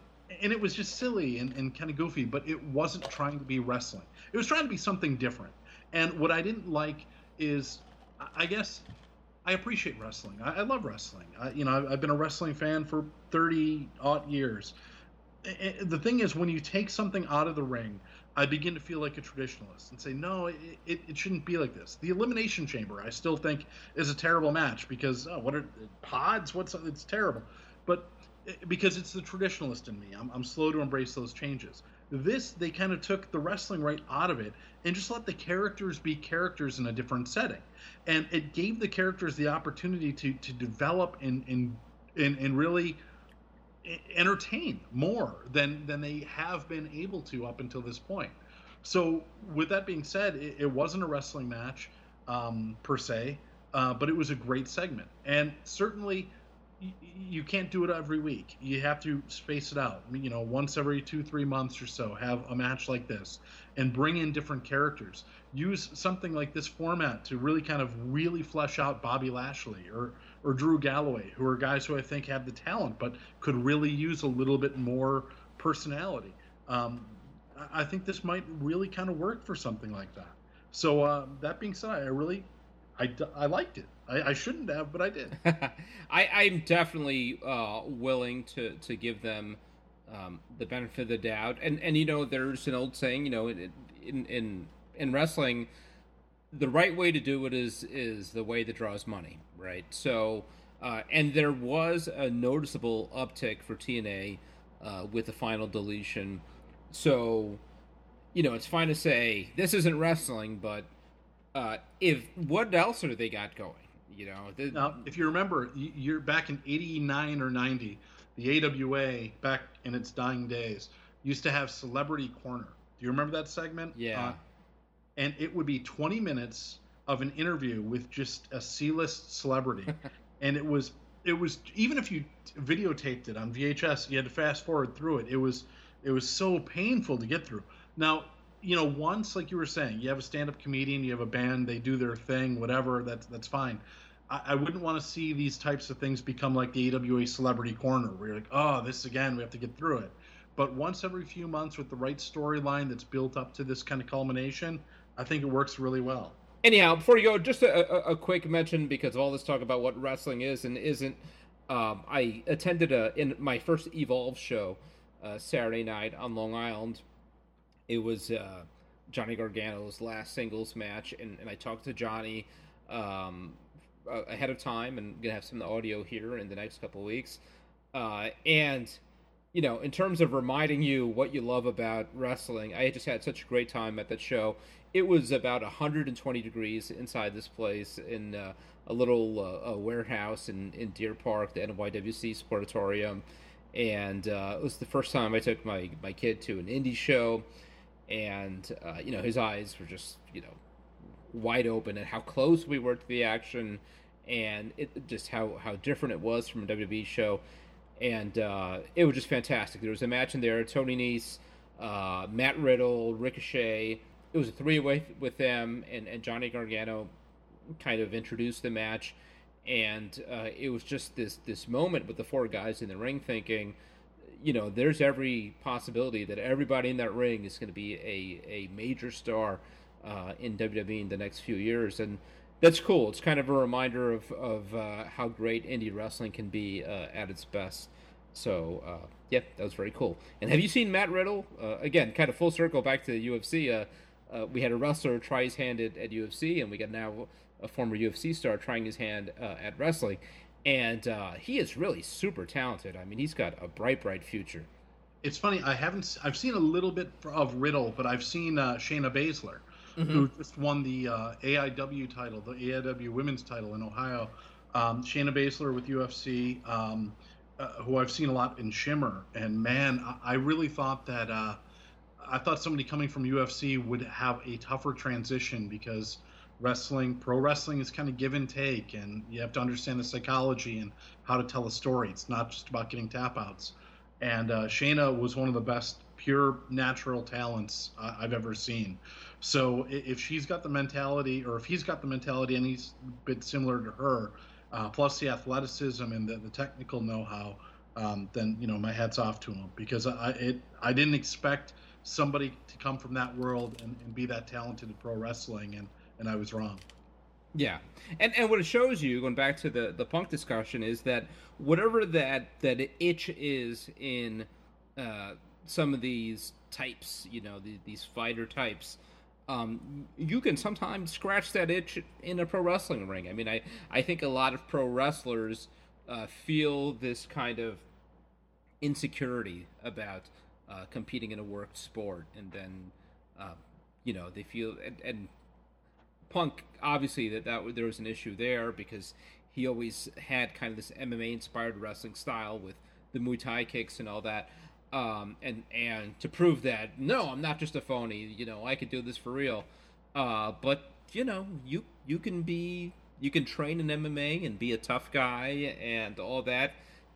and it was just silly and, and kind of goofy, but it wasn't trying to be wrestling. It was trying to be something different. And what I didn't like is, I guess, I appreciate wrestling. I, I love wrestling. I, you know, I've, been a wrestling fan for 30 odd years. the thing is, when you take something out of the ring, I begin to feel like a traditionalist and say, no, it, it, it, shouldn't be like this. The Elimination Chamber, I still think, is a terrible match because, oh, what are pods? What's it's terrible. But eh, because it's the traditionalist in me, I'm, I'm slow to embrace those changes. This, they kind of took the wrestling right out of it and just let the characters be characters in a different setting. And it gave the characters the opportunity to, to develop and, and, and, and really entertain more than, than they have been able to up until this point. So, with that being said, it, it wasn't a wrestling match um, per se, uh, but it was a great segment. And certainly, you can't do it every week. You have to space it out. You know, once every two, three months or so, have a match like this and bring in different characters. Use something like this format to really kind of really flesh out Bobby Lashley or or Drew Galloway, who are guys who I think have the talent but could really use a little bit more personality. Um, I think this might really kind of work for something like that. So uh, that being said, I really, I, I liked it. I, I shouldn't have, but I did. I, I'm definitely uh, willing to to give them um, the benefit of the doubt, and and you know, there's an old saying, you know, in in in wrestling, the right way to do it is is the way that draws money, right? So, uh, and there was a noticeable uptick for TNA uh, with the final deletion. So, you know, it's fine to say this isn't wrestling, but uh, if what else are they got going? You know, the, now if you remember, you're back in '89 or '90, the AWA back in its dying days used to have Celebrity Corner. Do you remember that segment? Yeah. Uh, and it would be 20 minutes of an interview with just a C-list celebrity, and it was it was even if you videotaped it on VHS, you had to fast forward through it. It was it was so painful to get through. Now, you know, once like you were saying, you have a stand-up comedian, you have a band, they do their thing, whatever. That's that's fine. I, I wouldn't want to see these types of things become like the AWA Celebrity Corner, where you're like, oh, this again, we have to get through it. But once every few months with the right storyline that's built up to this kind of culmination, I think it works really well. Anyhow, before you go, just a, a, a quick mention because of all this talk about what wrestling is and isn't. Um, I attended a in my first Evolve show uh, Saturday night on Long Island. It was uh, Johnny Gargano's last singles match, and, and I talked to Johnny um, ahead of time, and gonna have some audio here in the next couple weeks. Uh, and you know, in terms of reminding you what you love about wrestling, I just had such a great time at that show. It was about 120 degrees inside this place in uh, a little uh, a warehouse in, in Deer Park, the NYWC Sportatorium. And uh, it was the first time I took my, my kid to an indie show. And, uh, you know, his eyes were just, you know, wide open and how close we were to the action and it just how, how different it was from a WWE show and uh, it was just fantastic. There was a match in there: Tony Nese, uh, Matt Riddle, Ricochet. It was a three-way with them, and, and Johnny Gargano kind of introduced the match, and uh, it was just this this moment with the four guys in the ring thinking, you know, there's every possibility that everybody in that ring is going to be a a major star uh, in WWE in the next few years, and that's cool. It's kind of a reminder of of uh, how great indie wrestling can be uh, at its best. So uh, yeah, that was very cool. And have you seen Matt Riddle? Uh, again, kind of full circle back to the UFC. Uh, uh, we had a wrestler try his hand at, at, UFC, and we got now a former UFC star trying his hand at wrestling. And he is really super talented. I mean, he's got a bright, bright future. It's funny. I haven't. I've seen a little bit of Riddle, but I've seen Shayna Baszler mm-hmm. who just won the uh, AIW title, the AIW Women's title in Ohio. Um, Shayna Baszler with UFC, um, uh, who I've seen a lot in Shimmer, and man, I, I really thought that uh, I thought somebody coming from UFC would have a tougher transition because wrestling, pro wrestling, is kind of give and take, and you have to understand the psychology and how to tell a story. It's not just about getting tap outs. And uh, Shayna was one of the best pure natural talents uh, I've ever seen. So if she's got the mentality, or if he's got the mentality, and he's a bit similar to her, uh, plus the athleticism and the, the technical know-how, um, then you know my hats off to him because I it I didn't expect somebody to come from that world and, and be that talented in pro wrestling, and and I was wrong. Yeah, and and what it shows you, going back to the the punk discussion, is that whatever that that itch is in uh, some of these types, you know, the, these fighter types, um, you can sometimes scratch that itch in a pro wrestling ring. I mean, I, I think a lot of pro wrestlers uh, feel this kind of insecurity about uh, competing in a worked sport, and then uh, you know they feel and, and, Punk obviously that that there was an issue there because he always had kind of this MMA inspired wrestling style with the Muay Thai kicks and all that um, and and to prove that no, I'm not just a phony. You know, I could do this for real. Uh, but you know, you you can be you can train in MMA and be a tough guy and all that,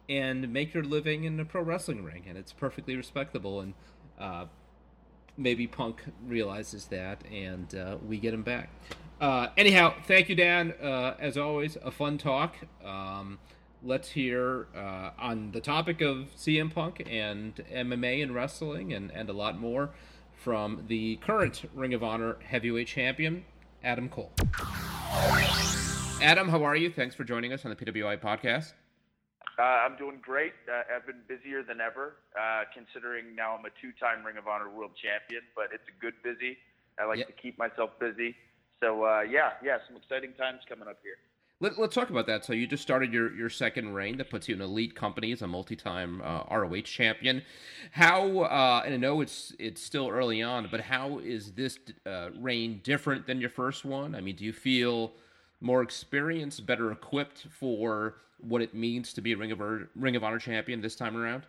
and make your living in a pro wrestling ring, and it's perfectly respectable. And uh, maybe Punk realizes that, and uh, we get him back. Uh, anyhow, thank you, Dan. Uh, as always, a fun talk. Um, let's hear uh, on the topic of CM Punk and MMA and wrestling and, and a lot more from the current Ring of Honor heavyweight champion, Adam Cole. Adam, how are you? Thanks for joining us on the PWI podcast. Uh, I'm doing great. Uh, I've been busier than ever, uh, considering now I'm a two-time Ring of Honor World Champion. But it's a good busy. I like yep. to keep myself busy. So uh, yeah, yeah, some exciting times coming up here. Let, us talk about that. So you just started your, your second reign that puts you in elite company as a multi-time uh, ROH champion. How uh, and I know it's it's still early on, but how is this uh, reign different than your first one? I mean, do you feel more experienced, better equipped for what it means to be a Ring of Ring of Honor champion this time around?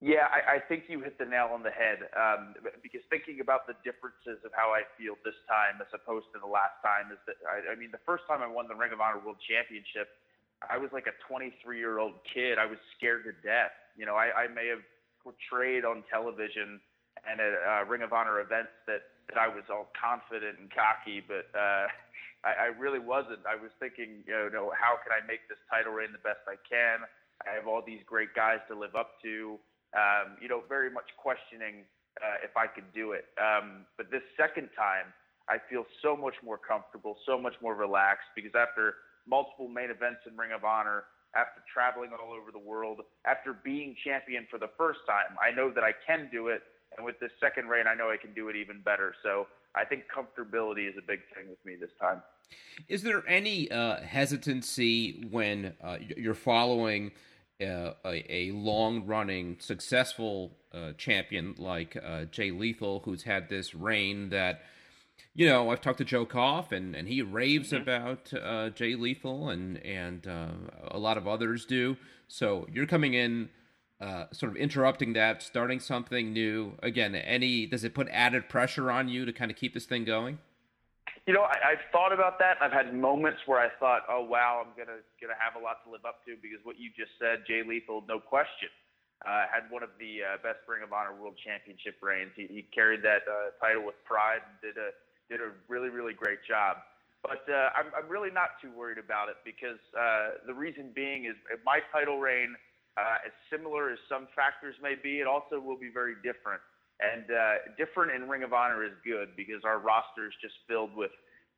Yeah, I, I think you hit the nail on the head. Um, because thinking about the differences of how I feel this time as opposed to the last time is that I, I mean the first time I won the Ring of Honor World Championship, I was like a 23 year old kid. I was scared to death. You know, I, I may have portrayed on television and at uh, Ring of Honor events that that I was all confident and cocky, but uh, I, I really wasn't. I was thinking, you know, how can I make this title reign the best I can? I have all these great guys to live up to um, you know, very much questioning uh, if I could do it. Um, but this second time, I feel so much more comfortable, so much more relaxed because after multiple main events in Ring of Honor, after traveling all over the world, after being champion for the first time, I know that I can do it. And with this second reign, I know I can do it even better. So I think comfortability is a big thing with me this time. Is there any uh, hesitancy when uh, you're following? uh, a, a long running successful uh, champion like uh, Jay Lethal, who's had this reign that, you know, I've talked to Joe Koff and, and he raves mm-hmm. about uh, Jay Lethal and and uh, a lot of others do. So you're coming in, uh, sort of interrupting that, starting something new. Again, any does it put added pressure on you to kind of keep this thing going? You know, I, I've thought about that. I've had moments where I thought, "Oh wow, I'm gonna gonna have a lot to live up to," because what you just said, Jay Lethal, no question, uh, had one of the uh, best Ring of Honor World Championship reigns. He, he carried that uh, title with pride and did a did a really really great job. But uh, I'm I'm really not too worried about it because the reason being is my title reign, uh, as similar as some factors may be, it also will be very different. And uh, different in Ring of Honor is good because our roster is just filled with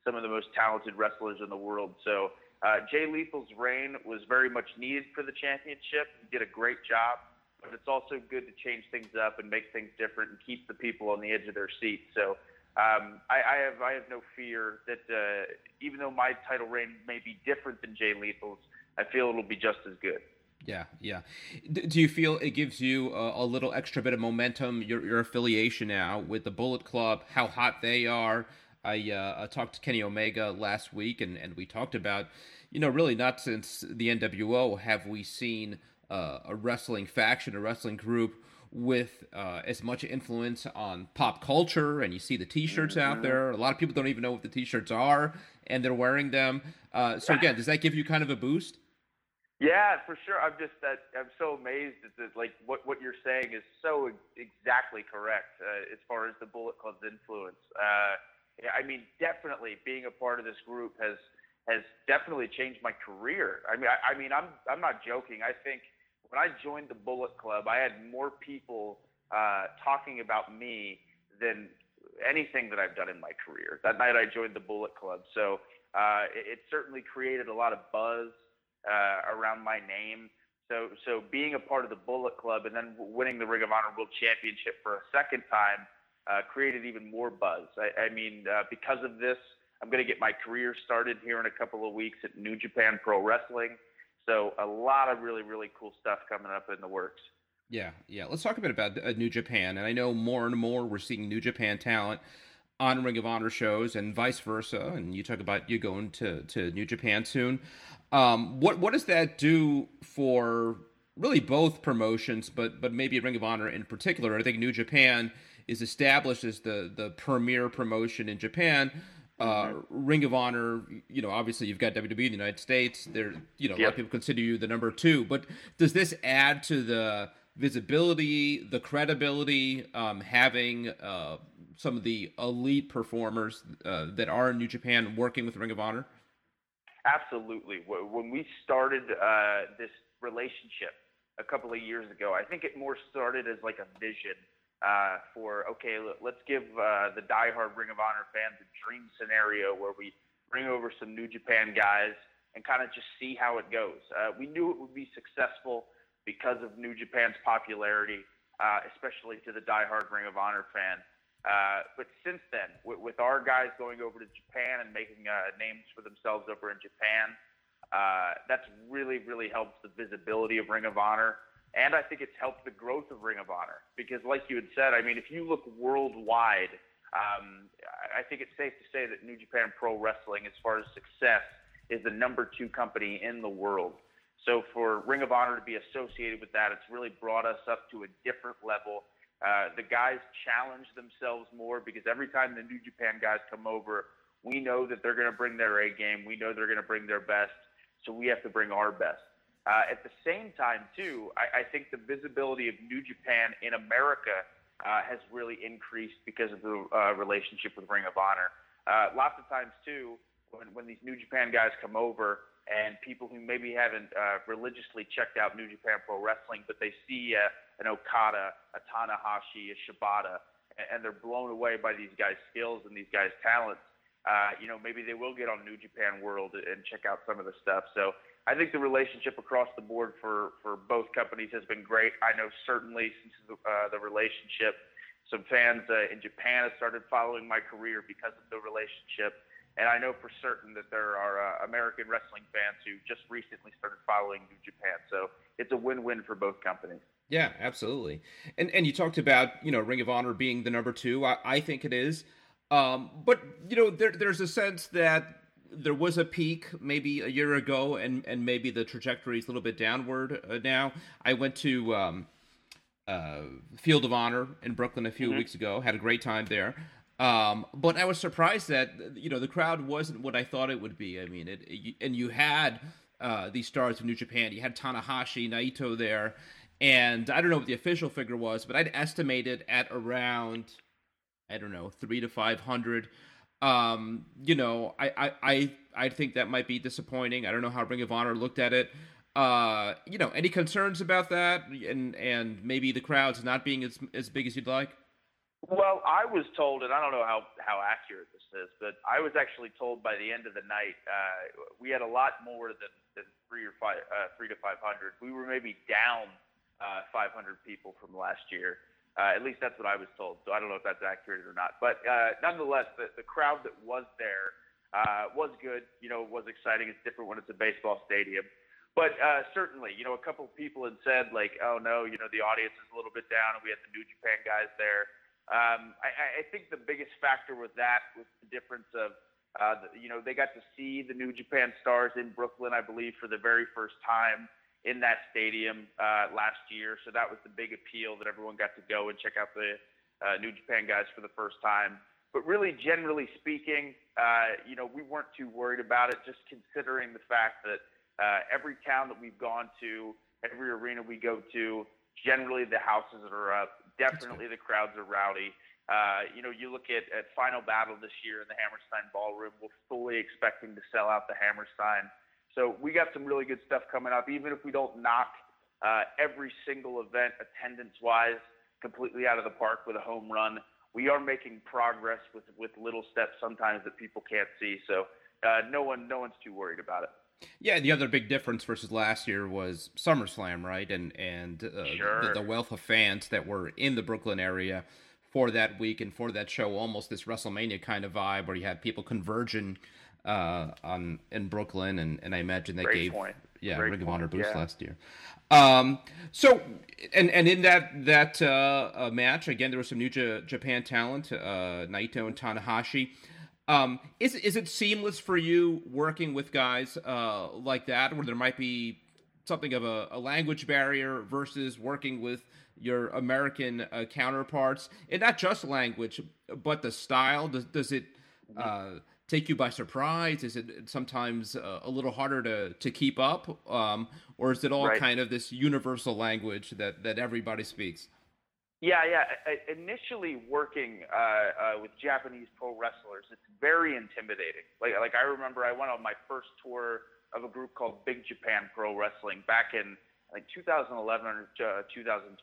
some of the most talented wrestlers in the world. So uh, Jay Lethal's reign was very much needed for the championship. He did a great job, but it's also good to change things up and make things different and keep the people on the edge of their seat. So um, I, I have I have no fear that uh, even though my title reign may be different than Jay Lethal's, I feel it'll be just as good. Yeah, yeah. do you feel it gives you a, a, little extra bit of momentum? Your your affiliation now with the Bullet Club, how hot they are. I uh, I talked to Kenny Omega last week, and and we talked about, you know, really not since the NWO have we seen uh, a wrestling faction, a wrestling group with uh, as much influence on pop culture, and you see the T-shirts out mm-hmm. there. A lot of people don't even know what the T-shirts are, and they're wearing them. Uh, so again, does that give you kind of a boost? Yeah, for sure. I'm just that I'm so amazed at like what what you're saying is so exactly correct uh, as far as the Bullet Club's influence. Uh, I mean, definitely being a part of this group has has definitely changed my career. I mean, I, I mean, I'm I'm not joking. I think when I joined the Bullet Club, I had more people uh, talking about me than anything that I've done in my career. That night, I joined the Bullet Club, so uh, it, it certainly created a lot of buzz uh, around my name. So, so being a part of the Bullet Club and then winning the Ring of Honor World Championship for a second time uh, created even more buzz. I, I mean, uh, because of this, I'm going to get my career started here in a couple of weeks at New Japan Pro Wrestling. So, a lot of really, really cool stuff coming up in the works. Yeah, yeah. Let's talk a bit about uh, New Japan. And I know more and more we're seeing New Japan talent on Ring of Honor shows and vice versa. And you talk about you going to, to New Japan soon. Um, what what does that do for really both promotions, but but maybe Ring of Honor in particular? I think New Japan is established as the the premier promotion in Japan. Uh, mm-hmm. Ring of Honor, you know, obviously you've got WWE in the United States. There, you know, yep. a lot of people consider you the number two. But does this add to the visibility, the credibility, um, having uh, some of the elite performers uh, that are in New Japan working with Ring of Honor? Absolutely. When we started uh, this relationship a couple of years ago, I think it more started as like a vision. uh, for okay, let's give uh, the diehard Ring of Honor fans a dream scenario where we bring over some New Japan guys and kind of just see how it goes. Uh, we knew it would be successful because of New Japan's popularity, uh, especially to the diehard Ring of Honor fan. Uh, but since then, with, with, our guys going over to Japan and making uh, names for themselves over in Japan, uh, that's really, really helped the visibility of Ring of Honor. And I think it's helped the growth of Ring of Honor. Because, like you had said, I mean, if you look worldwide, um, I think it's safe to say that New Japan Pro Wrestling, as far as success, is the number two company in the world. So for Ring of Honor to be associated with that, it's really brought us up to a different level uh, the guys challenge themselves more because every time the New Japan guys come over, we know that they're going to bring their A game. We know they're going to bring their best. So we have to bring our best. Uh, at the same time, too, I, I, think the visibility of New Japan in America uh, has really increased because of the uh, relationship with Ring of Honor. Uh, lots of times, too, when, when these New Japan guys come over, and people who maybe haven't uh, religiously checked out New Japan Pro Wrestling, but they see uh, an Okada, a Tanahashi, a Shibata, and, they're blown away by these guys' skills and these guys' talents. Uh, you know, maybe they will get on New Japan World and check out some of the stuff. So I think the relationship across the board for for both companies has been great. I know certainly since the, uh, the relationship, some fans uh, in Japan have started following my career because of the relationship. And I know for certain that there are uh, American wrestling fans who just recently started following New Japan. So it's a win-win for both companies. Yeah, absolutely. And and you talked about you know Ring of Honor being the number two. I, I think it is. Um, but you know there, there's a sense that there was a peak maybe a year ago, and and maybe the trajectory is a little bit downward uh, now. I went to um, uh, Field of Honor in Brooklyn a few mm-hmm. weeks ago. Had a great time there. Um, but I was surprised that you know the crowd wasn't what I thought it would be. I mean, it, it and you had uh, these stars of New Japan. You had Tanahashi, Naito there, and I don't know what the official figure was, but I'd estimate it at around I don't know three to five hundred. Um, you know, I, I I I think that might be disappointing. I don't know how Ring of Honor looked at it. Uh, you know, any concerns about that, and and maybe the crowds not being as as big as you'd like. Well, I was told, and I don't know how, how accurate this is, but I was actually told by the end of the night uh, we had a lot more than, than three or five, uh, three to five hundred. We were maybe down uh, 500 people from last year. Uh, at least that's what I was told. So I don't know if that's accurate or not. But uh, nonetheless, the, the crowd that was there uh, was good. You know, was exciting. It's different when it's a baseball stadium. But uh, certainly, you know, a couple of people had said like, "Oh no, you know, the audience is a little bit down, and we had the New Japan guys there." Um, I, I think the biggest factor with that was the difference of, uh, you know, they got to see the New Japan Stars in Brooklyn, I believe, for the very first time in that stadium uh, last year. So that was the big appeal that everyone got to go and check out the uh, New Japan guys for the first time. But really, generally speaking, uh, you know, we weren't too worried about it, just considering the fact that uh, every town that we've gone to, every arena we go to, generally the houses that are up definitely the crowds are rowdy. Uh, you know, you look at, at Final Battle this year in the Hammerstein Ballroom, we're fully expecting to sell out the Hammerstein. So we got some really good stuff coming up, even if we don't knock uh, every single event attendance wise completely out of the park with a home run. We are making progress with, with little steps sometimes that people can't see. So uh, no one no one's too worried about it. Yeah, the other big difference versus last year was SummerSlam, right? And and uh, sure. the, the, wealth of fans that were in the Brooklyn area for that week and for that show, almost this WrestleMania kind of vibe, where you had people converging uh, on in Brooklyn, and, and I imagine that Great gave point. yeah Great Ring of Honor boost yeah. last year. Um, so and and in that that uh, uh, match again, there was some New J- Japan talent, uh, Naito and Tanahashi. Um, is is it seamless for you working with guys uh, like that, where there might be something of a, a language barrier versus working with your American uh, counterparts, and not just language, but the style? Does does it uh, take you by surprise? Is it sometimes uh, a little harder to to keep up, um, or is it all right. kind of this universal language that that everybody speaks? Yeah, yeah. I, Initially working uh, uh, with Japanese pro wrestlers, it's very intimidating. Like, like I remember I went on my first tour of a group called Big Japan Pro Wrestling back in like 2011 or uh, 2012.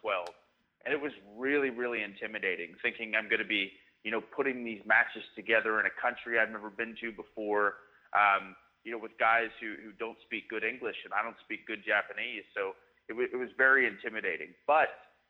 and it was really, really intimidating. Thinking I'm going to be, you know, putting these matches together in a country I've never been to before. Um, you know, with guys who, who don't speak good English and I don't speak good Japanese. So it, w- it was very intimidating. But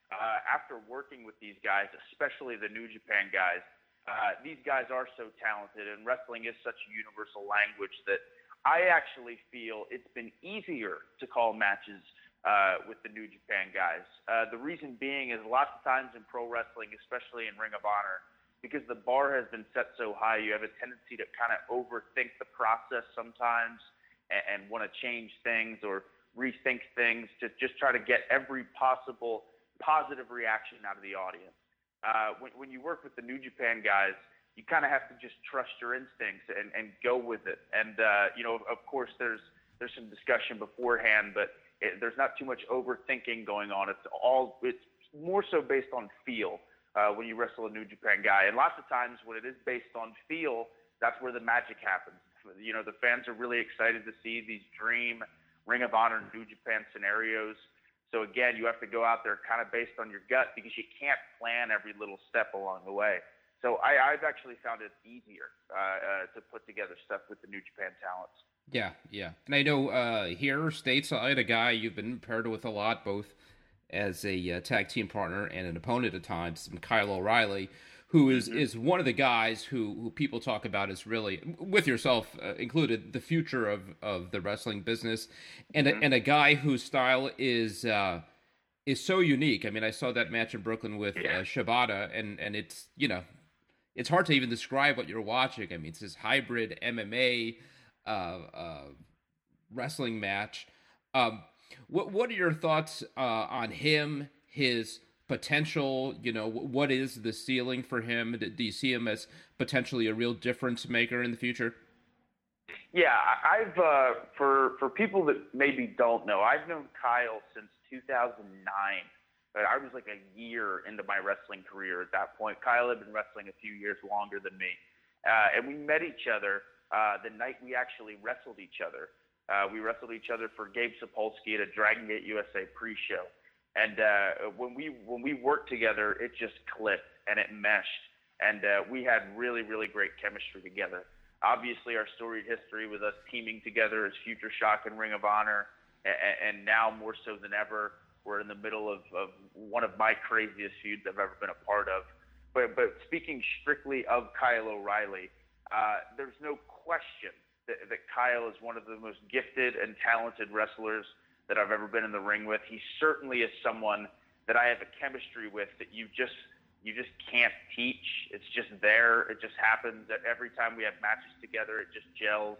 uh, after working with these guys, especially the New Japan guys, uh, these guys are so talented, and wrestling is such a universal language that I actually feel it's been easier to call matches uh, with the New Japan guys. Uh, the reason being is lots of times in pro wrestling, especially in Ring of Honor, because the bar has been set so high, you have a tendency to kind of overthink the process sometimes and, and want to change things or rethink things to just try to get every possible positive reaction out of the audience. Uh, when, when you work with the New Japan guys, you kind of have to just trust your instincts and, and go with it. And uh, you know, of course, there's there's some discussion beforehand, but it, there's not too much overthinking going on. It's all it's more so based on feel uh, when you wrestle a New Japan guy. And lots of times when it is based on feel, that's where the magic happens. You know, the fans are really excited to see these dream Ring of Honor New Japan scenarios. So again, you have to go out there kind of based on your gut because you can't plan every little step along the way. So I, I've actually found it easier uh, uh, to put together stuff with the New Japan talents. Yeah, yeah. And I know uh, here stateside, a guy you've been paired with a lot, both as a uh, tag team partner and an opponent at times, Kyle O'Reilly, who is, mm-hmm. is one of the guys who, who people talk about as really, with yourself uh, included, the future of, of the wrestling business, and mm-hmm. a, and a guy whose style is uh, is so unique. I mean, I saw that match in Brooklyn with uh. Shibata, and and it's you know, it's hard to even describe what you're watching. I mean, it's this hybrid MMA uh, uh, wrestling match. Um, what what are your thoughts uh, on him? His potential. You know, what is the ceiling for him? Do you see him as potentially a real difference maker in the future? Yeah, I've uh, for for people that maybe don't know, I've known Kyle since 2009. But I was like a year into my wrestling career at that point. Kyle had been wrestling a few years longer than me, uh, and we met each other uh, the night we actually wrestled each other. Uh, we wrestled each other for Gabe Sapolsky at a Dragon Gate USA pre-show, and uh, when we when we worked together, it just clicked and it meshed, and uh, we had really really great chemistry together. Obviously, our storied history with us teaming together as Future Shock and Ring of Honor, and, and now more so than ever, we're in the middle of, of one of my craziest feuds I've ever been a part of. But but speaking strictly of Kyle O'Reilly, uh, there's no question that, that Kyle is one of the most gifted and talented wrestlers that I've ever been in the ring with. He certainly is someone that I have a chemistry with that you just you just can't teach. It's just there. It just happens. That every time we have matches together, it just gels.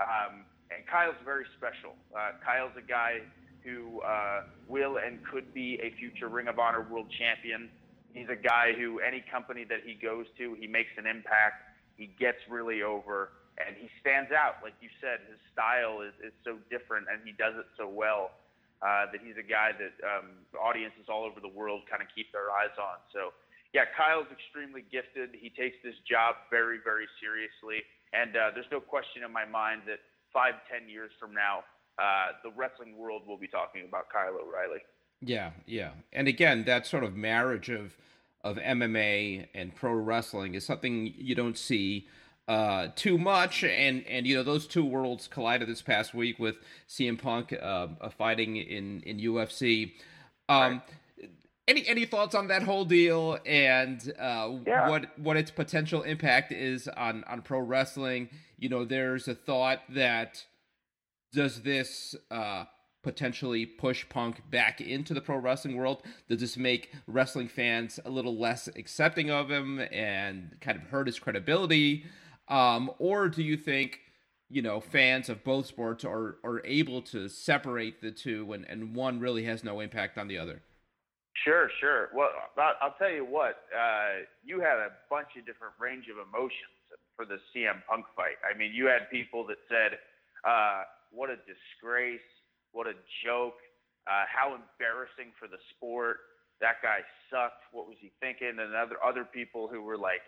Um, and Kyle's very special. Uh, Kyle's a guy who uh, will and could be a future Ring of Honor World Champion. He's a guy who any company that he goes to, he makes an impact. He gets really over and he stands out. Like you said, his style is, is so different, and he does it so well uh, that he's a guy that um, audiences all over the world kind of keep their eyes on. So, yeah, Kyle's extremely gifted. He takes this job very, very seriously, and uh, there's no question in my mind that five, ten years from now, uh, the wrestling world will be talking about Kyle O'Reilly. Yeah, yeah, and again, that sort of marriage of of MMA and pro wrestling is something you don't see uh, too much, and and you know those two worlds collided this past week with CM Punk uh, fighting in in UFC. Um, right. Any any thoughts on that whole deal and uh, yeah. what what its potential impact is on on pro wrestling? You know, there's a thought that does this uh, potentially push Punk back into the pro wrestling world? Does this make wrestling fans a little less accepting of him and kind of hurt his credibility? Um, or do you think, you know, fans of both sports are, are able to separate the two and, and one really has no impact on the other? Sure, sure. Well, I'll tell you what, uh, you had a bunch of different range of emotions for the CM Punk fight. I mean, you had people that said, uh, what a disgrace, what a joke, uh, how embarrassing for the sport. That guy sucked. What was he thinking? And other other people who were like,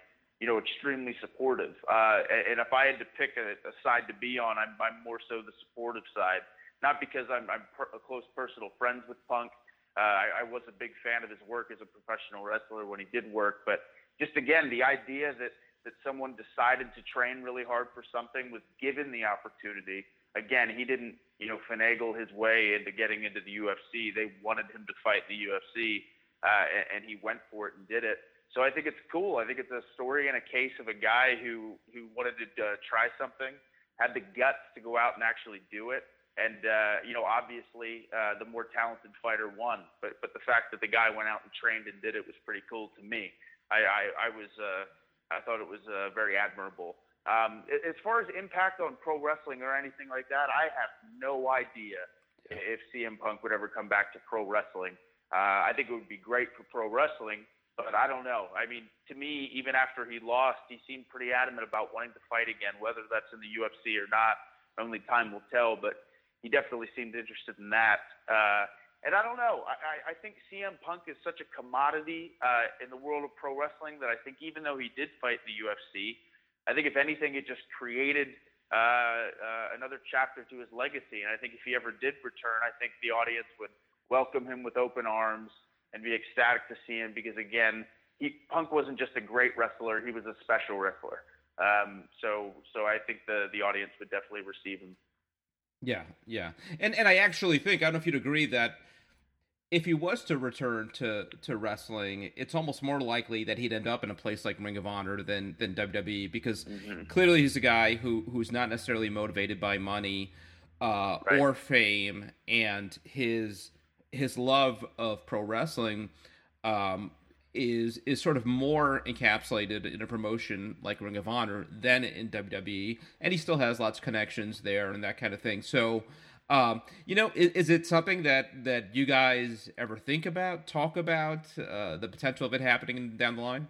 you know, extremely supportive. Uh, and if I had to pick a, a side to be on, I'm, I'm more so the supportive side. Not because I'm, I'm per, close personal friends with Punk, Uh, I, I was a big fan of his work as a professional wrestler when he did work, but just again, the idea that that someone decided to train really hard for something was given the opportunity. Again, he didn't, you know, finagle his way into getting into the UFC. They wanted him to fight the UFC, uh, and, and he went for it and did it. So I think it's cool. I think it's a story and a case of a guy who who wanted to uh, try something, had the guts to go out and actually do it, and uh, you know, obviously, uh, the more talented fighter won. But but the fact that the guy went out and trained and did it was pretty cool to me. I I, I was uh, I thought it was uh, very admirable. Um, as far as impact on pro wrestling or anything like that, I have no idea yeah. if CM Punk would ever come back to pro wrestling. Uh, I think it would be great for pro wrestling, but I don't know. I mean, to me, even after he lost, he seemed pretty adamant about wanting to fight again, whether that's in the UFC or not. Only time will tell. But he definitely seemed interested in that. Uh, and I don't know. I, I think CM Punk is such a commodity uh, in the world of pro wrestling that I think even though he did fight the UFC, I think if anything, it just created uh, uh, another chapter to his legacy. And I think if he ever did return, I think the audience would welcome him with open arms and be ecstatic to see him because again, he Punk wasn't just a great wrestler; he was a special wrestler. Um, so, so I think the the audience would definitely receive him. Yeah, yeah, and and I actually think I don't know if you'd agree that if he was to return to to wrestling, it's almost more likely that he'd end up in a place like Ring of Honor than than WWE because mm-hmm. clearly he's a guy who who's not necessarily motivated by money uh, right. or fame, and his his love of pro wrestling um, is is sort of more encapsulated in a promotion like Ring of Honor than in WWE, and he still has lots of connections there and that kind of thing. So, um, you know, is, is, it something that that you guys ever think about, talk about uh, the potential of it happening down the line?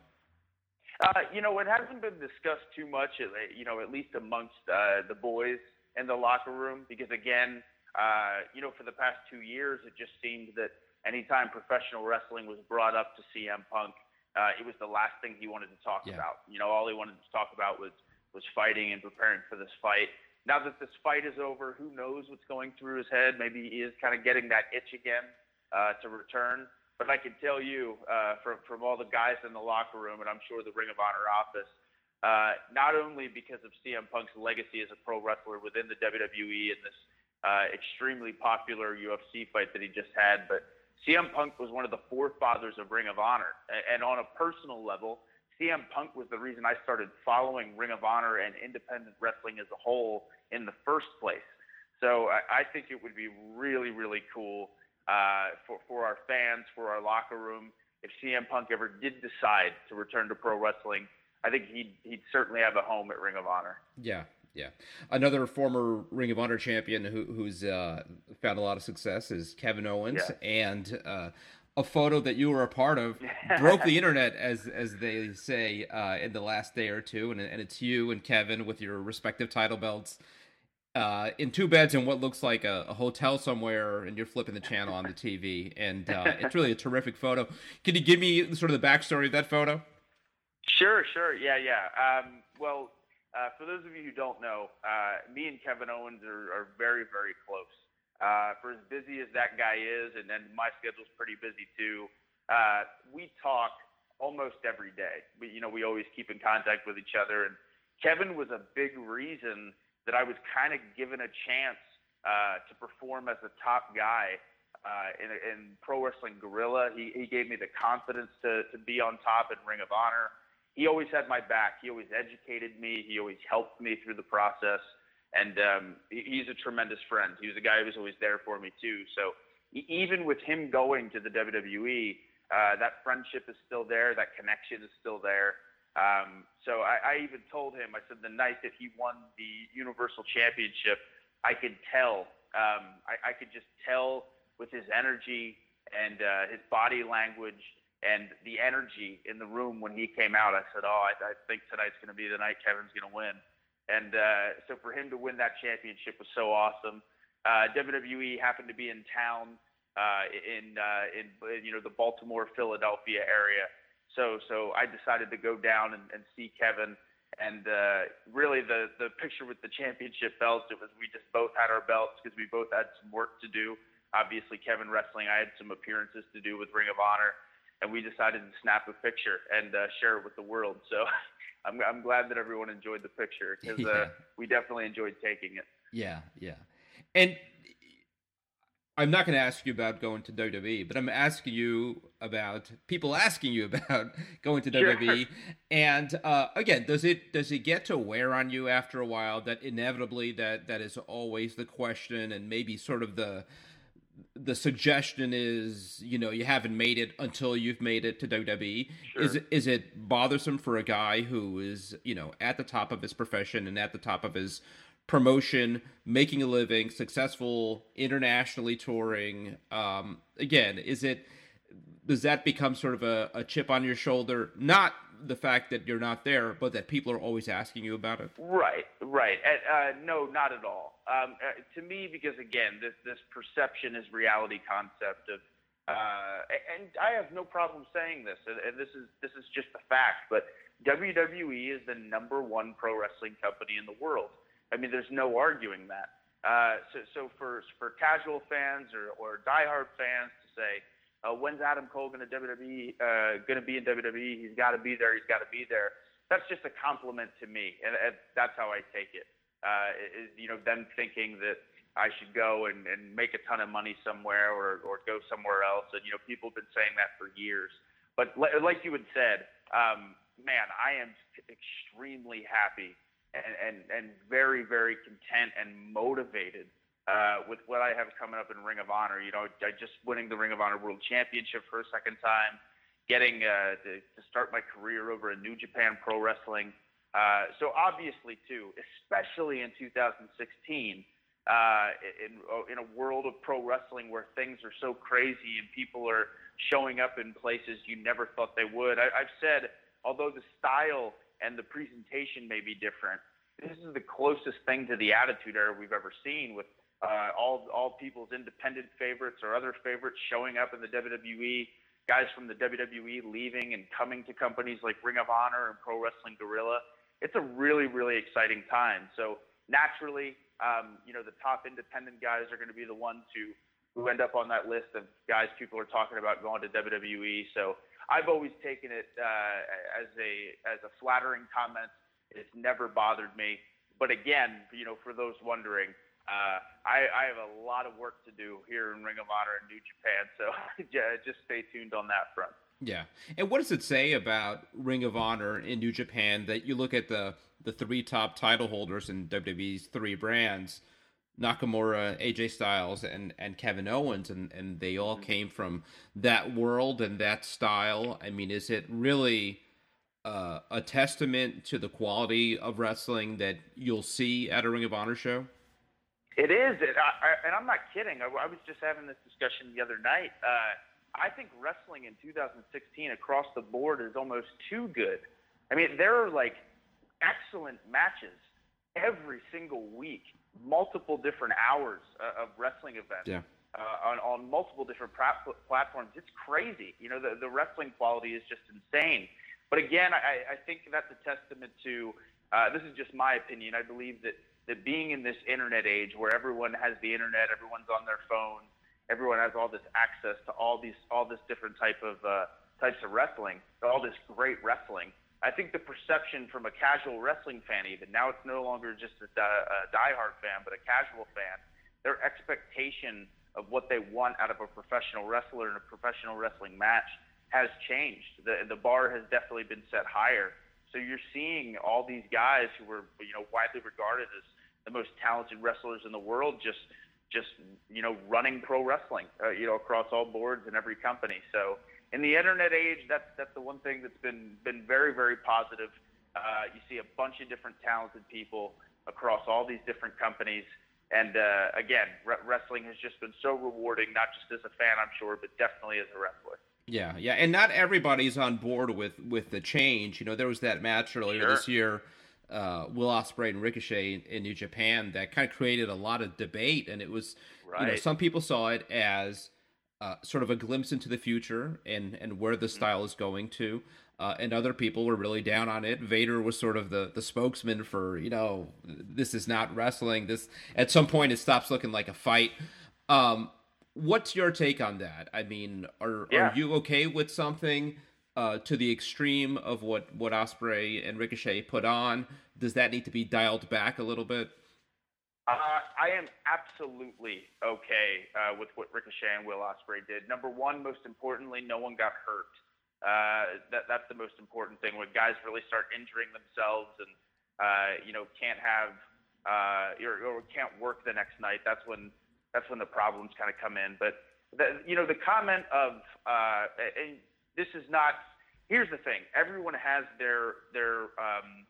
Uh, you know, it hasn't been discussed too much. You know, at least amongst uh, the boys in the locker room, because again, uh, you know, for the past two years, it just seemed that anytime professional wrestling was brought up to CM Punk, uh, it was the last thing he wanted to talk yeah. about. You know, all he wanted to talk about was was fighting and preparing for this fight. Now that this fight is over, who knows what's going through his head? Maybe he is kind of getting that itch again uh, to return. But I can tell you uh, from from all the guys in the locker room, and I'm sure the Ring of Honor office, uh, not only because of CM Punk's legacy as a pro wrestler within the WWE and this uh, extremely popular UFC fight that he just had, but CM Punk was one of the forefathers of Ring of Honor. And on a personal level, CM Punk was the reason I started following Ring of Honor and independent wrestling as a whole in the first place. So I, I think it would be really, really cool uh, for, for our fans, for our locker room, if CM Punk ever did decide to return to pro wrestling. I think he'd, he'd certainly have a home at Ring of Honor. Yeah, yeah. Another former Ring of Honor champion who, who's uh, found a lot of success is Kevin Owens, yeah. and uh, a photo that you were a part of broke the internet, as as they say, uh, in the last day or two, and, and it's you and Kevin with your respective title belts. Uh, in two beds in what looks like a, a, hotel somewhere, and you're flipping the channel on the TV, and uh, it's really a terrific photo. Can you give me sort of the backstory of that photo? Sure, sure, yeah, yeah. Um, well, uh, for those of you who don't know, uh, me and Kevin Owens are, are very, very close. Uh, for as busy as that guy is, and then my schedule's pretty busy too. Uh, we talk almost every day. We, you know, we always keep in contact with each other. And Kevin was a big reason that I was kind of given a chance uh, to perform as a top guy uh, in, in pro wrestling Guerrilla. He, he gave me the confidence to, to be on top in Ring of Honor he always had my back. He always educated me. He always helped me through the process. And um, he's a tremendous friend. He was a guy who was always there for me too. So even with him going to the WWE, uh, that friendship is still there. That connection is still there. Um, so I, I even told him, I said, the night that he won the Universal Championship, I could tell. Um, I, I could just tell with his energy and uh, his body language and the energy in the room when he came out, I said, "Oh, I, I think tonight's going to be the night Kevin's going to win." And uh, so for him to win that championship was so awesome. Uh, WWE happened to be in town uh, in, uh, in you know the Baltimore Philadelphia area, so so I decided to go down and, and see Kevin. And uh, really, the the picture with the championship belts, it was we just both had our belts because we both had some work to do obviously Kevin Wrestling. I had some appearances to do with Ring of Honor, and we decided to snap a picture and uh, share it with the world. So I'm, I'm glad that everyone enjoyed the picture because uh, we definitely enjoyed taking it. Yeah, yeah. And I'm not going to ask you about going to WWE, but I'm asking you about people asking you about going to sure. WWE. And uh, again, does it does it get to wear on you after a while that inevitably that that is always the question and maybe sort of the the suggestion is you know you haven't made it until you've made it to WWE. Sure. Is it is it bothersome for a guy who is you know at the top of his profession and at the top of his promotion, making a living, successful, internationally touring. Um, again, is it does that become sort of a, a chip on your shoulder? Not the fact that you're not there, but that people are always asking you about it. Right, right. Uh, no, not at all. Um, uh, to me, because again, this this perception is reality concept of, uh, and I have no problem saying this, and this is this is just a fact. But WWE is the number one pro wrestling company in the world. I mean, there's no arguing that. Uh, so, so for for casual fans or, or diehard fans to say, uh, when's Adam Cole going to WWE uh, going to be in WWE? He's got to be there. He's got to be there. That's just a compliment to me, and, and that's how I take it. Uh, is you know them thinking that I should go and, and make a ton of money somewhere or or go somewhere else, and you know people have been saying that for years. But like you had said, um, man, I am extremely happy and, and, and very, very content and motivated uh, with what I have coming up in Ring of Honor. You know, just winning the Ring of Honor World Championship for a second time, getting uh, to, to start my career over in New Japan Pro Wrestling. Uh, so obviously, too, especially in 2016, uh, in in a world of pro wrestling where things are so crazy and people are showing up in places you never thought they would. I, I've said, although the style and the presentation may be different. This is the closest thing to the Attitude Era we've ever seen, with uh, all all people's independent favorites or other favorites showing up in the WWE. Guys from the WWE leaving and coming to companies like Ring of Honor and Pro Wrestling Guerrilla. It's a really really exciting time. So naturally, um, you know the top independent guys are going to be the ones who who end up on that list of guys people are talking about going to WWE. So I've always taken it uh, as a as a flattering comment. It's never bothered me. But again, you know, for those wondering, uh, I, I have a lot of work to do here in Ring of Honor in New Japan. So just stay tuned on that front. Yeah, and what does it say about Ring of Honor in New Japan that you look at the the three top title holders in WWE's three brands? Nakamura, AJ Styles, and and Kevin Owens, and and they all mm-hmm. came from that world and that style. I mean, is it really uh, a testament to the quality of wrestling that you'll see at a Ring of Honor show? It is, it, I, I, and I'm not kidding. I, I, was just having this discussion the other night. Uh, I think wrestling in 2016 across the board is almost too good. I mean, there are like excellent matches every single week multiple different hours uh, of wrestling events yeah. uh, on, on multiple different pra- platforms. It's crazy. You know, the, the wrestling quality is just insane. But again, I, I think that's a testament to uh, this is just my opinion. I believe that, that being in this internet age where everyone has the internet, everyone's on their phone, everyone has all this access to all these all this different type of uh, types of wrestling, all this great wrestling I think the perception from a casual wrestling fan, even now, it's no longer just a, a diehard fan, but a casual fan. Their expectation of what they want out of a professional wrestler in a professional wrestling match has changed. The the bar has definitely been set higher. So you're seeing all these guys who were you know widely regarded as the most talented wrestlers in the world just just you know running pro wrestling uh, you know across all boards and every company. So in the internet age, that's that's the one thing that's been been very very positive. Uh, you see a bunch of different talented people across all these different companies, and uh, again, re- wrestling has just been so rewarding, not just as a fan, I'm sure, but definitely as a wrestler. Yeah, yeah, and not everybody's on board with with the change. You know, there was that match earlier sure. this year. Uh, Will Ospreay and Ricochet in, in, New Japan that kind of created a lot of debate, and it was right. you know some people saw it as uh, sort of a glimpse into the future and and where the style is going to. Uh, and other people were really down on it. Vader was sort of the the spokesman for you know this is not wrestling. This at some point it stops looking like a fight. Um, what's your take on that? I mean, are Yeah. are you okay with something uh, to the extreme of what what Ospreay and Ricochet put on? Does that need to be dialed back a little bit? Uh, I am absolutely okay uh, with what Ricochet and Will Ospreay did. Number one, most importantly, no one got hurt. Uh, that that's the most important thing. When guys really start injuring themselves and uh, you know can't have uh, or, or can't work the next night, that's when that's when the problems kind of come in. But the, you know the comment of uh, and this is not. Here's the thing: everyone has their their um,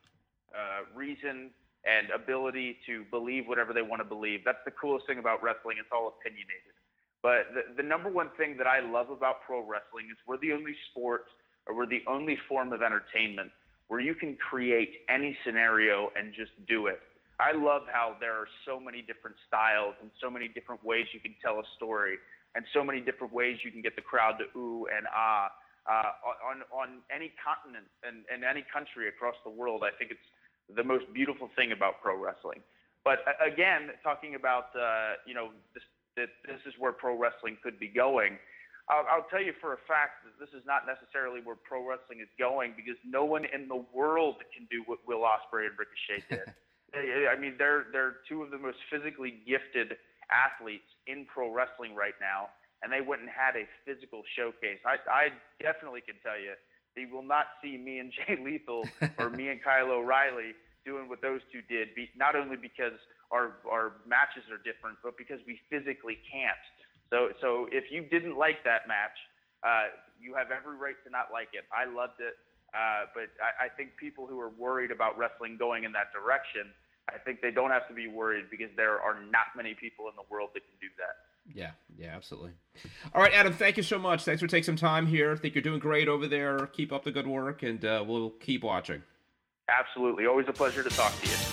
uh, reason and ability to believe whatever they want to believe. That's the coolest thing about wrestling. It's all opinionated. But the, the number one thing that I love about pro wrestling is we're the only sport or we're the only form of entertainment where you can create any scenario and just do it. I love how there are so many different styles and so many different ways you can tell a story and so many different ways you can get the crowd to ooh and ah uh, on on any continent and, and any country across the world. I think it's the most beautiful thing about pro wrestling. But uh, again, talking about uh, you know this, that this is where pro wrestling could be going. I'll, I'll tell you for a fact that this is not necessarily where pro wrestling is going because no one in the world can do what Will Ospreay and Ricochet did. I mean, they're they're two of the most physically gifted athletes in pro wrestling right now, and they went and had a physical showcase. I I definitely can tell you you will not see me and Jay Lethal or me and Kyle O'Reilly doing what those two did. Be, not only because our our matches are different, but because we physically can't. So so if you didn't like that match, uh, you have every right to not like it. I loved it, uh, but I, I think people who are worried about wrestling going in that direction, I think they don't have to be worried because there are not many people in the world that can do that. Yeah, yeah, absolutely. All right, Adam, thank you so much. Thanks for taking some time here. I think you're doing great over there. Keep up the good work, and uh, we'll keep watching. Absolutely. Always a pleasure to talk to you.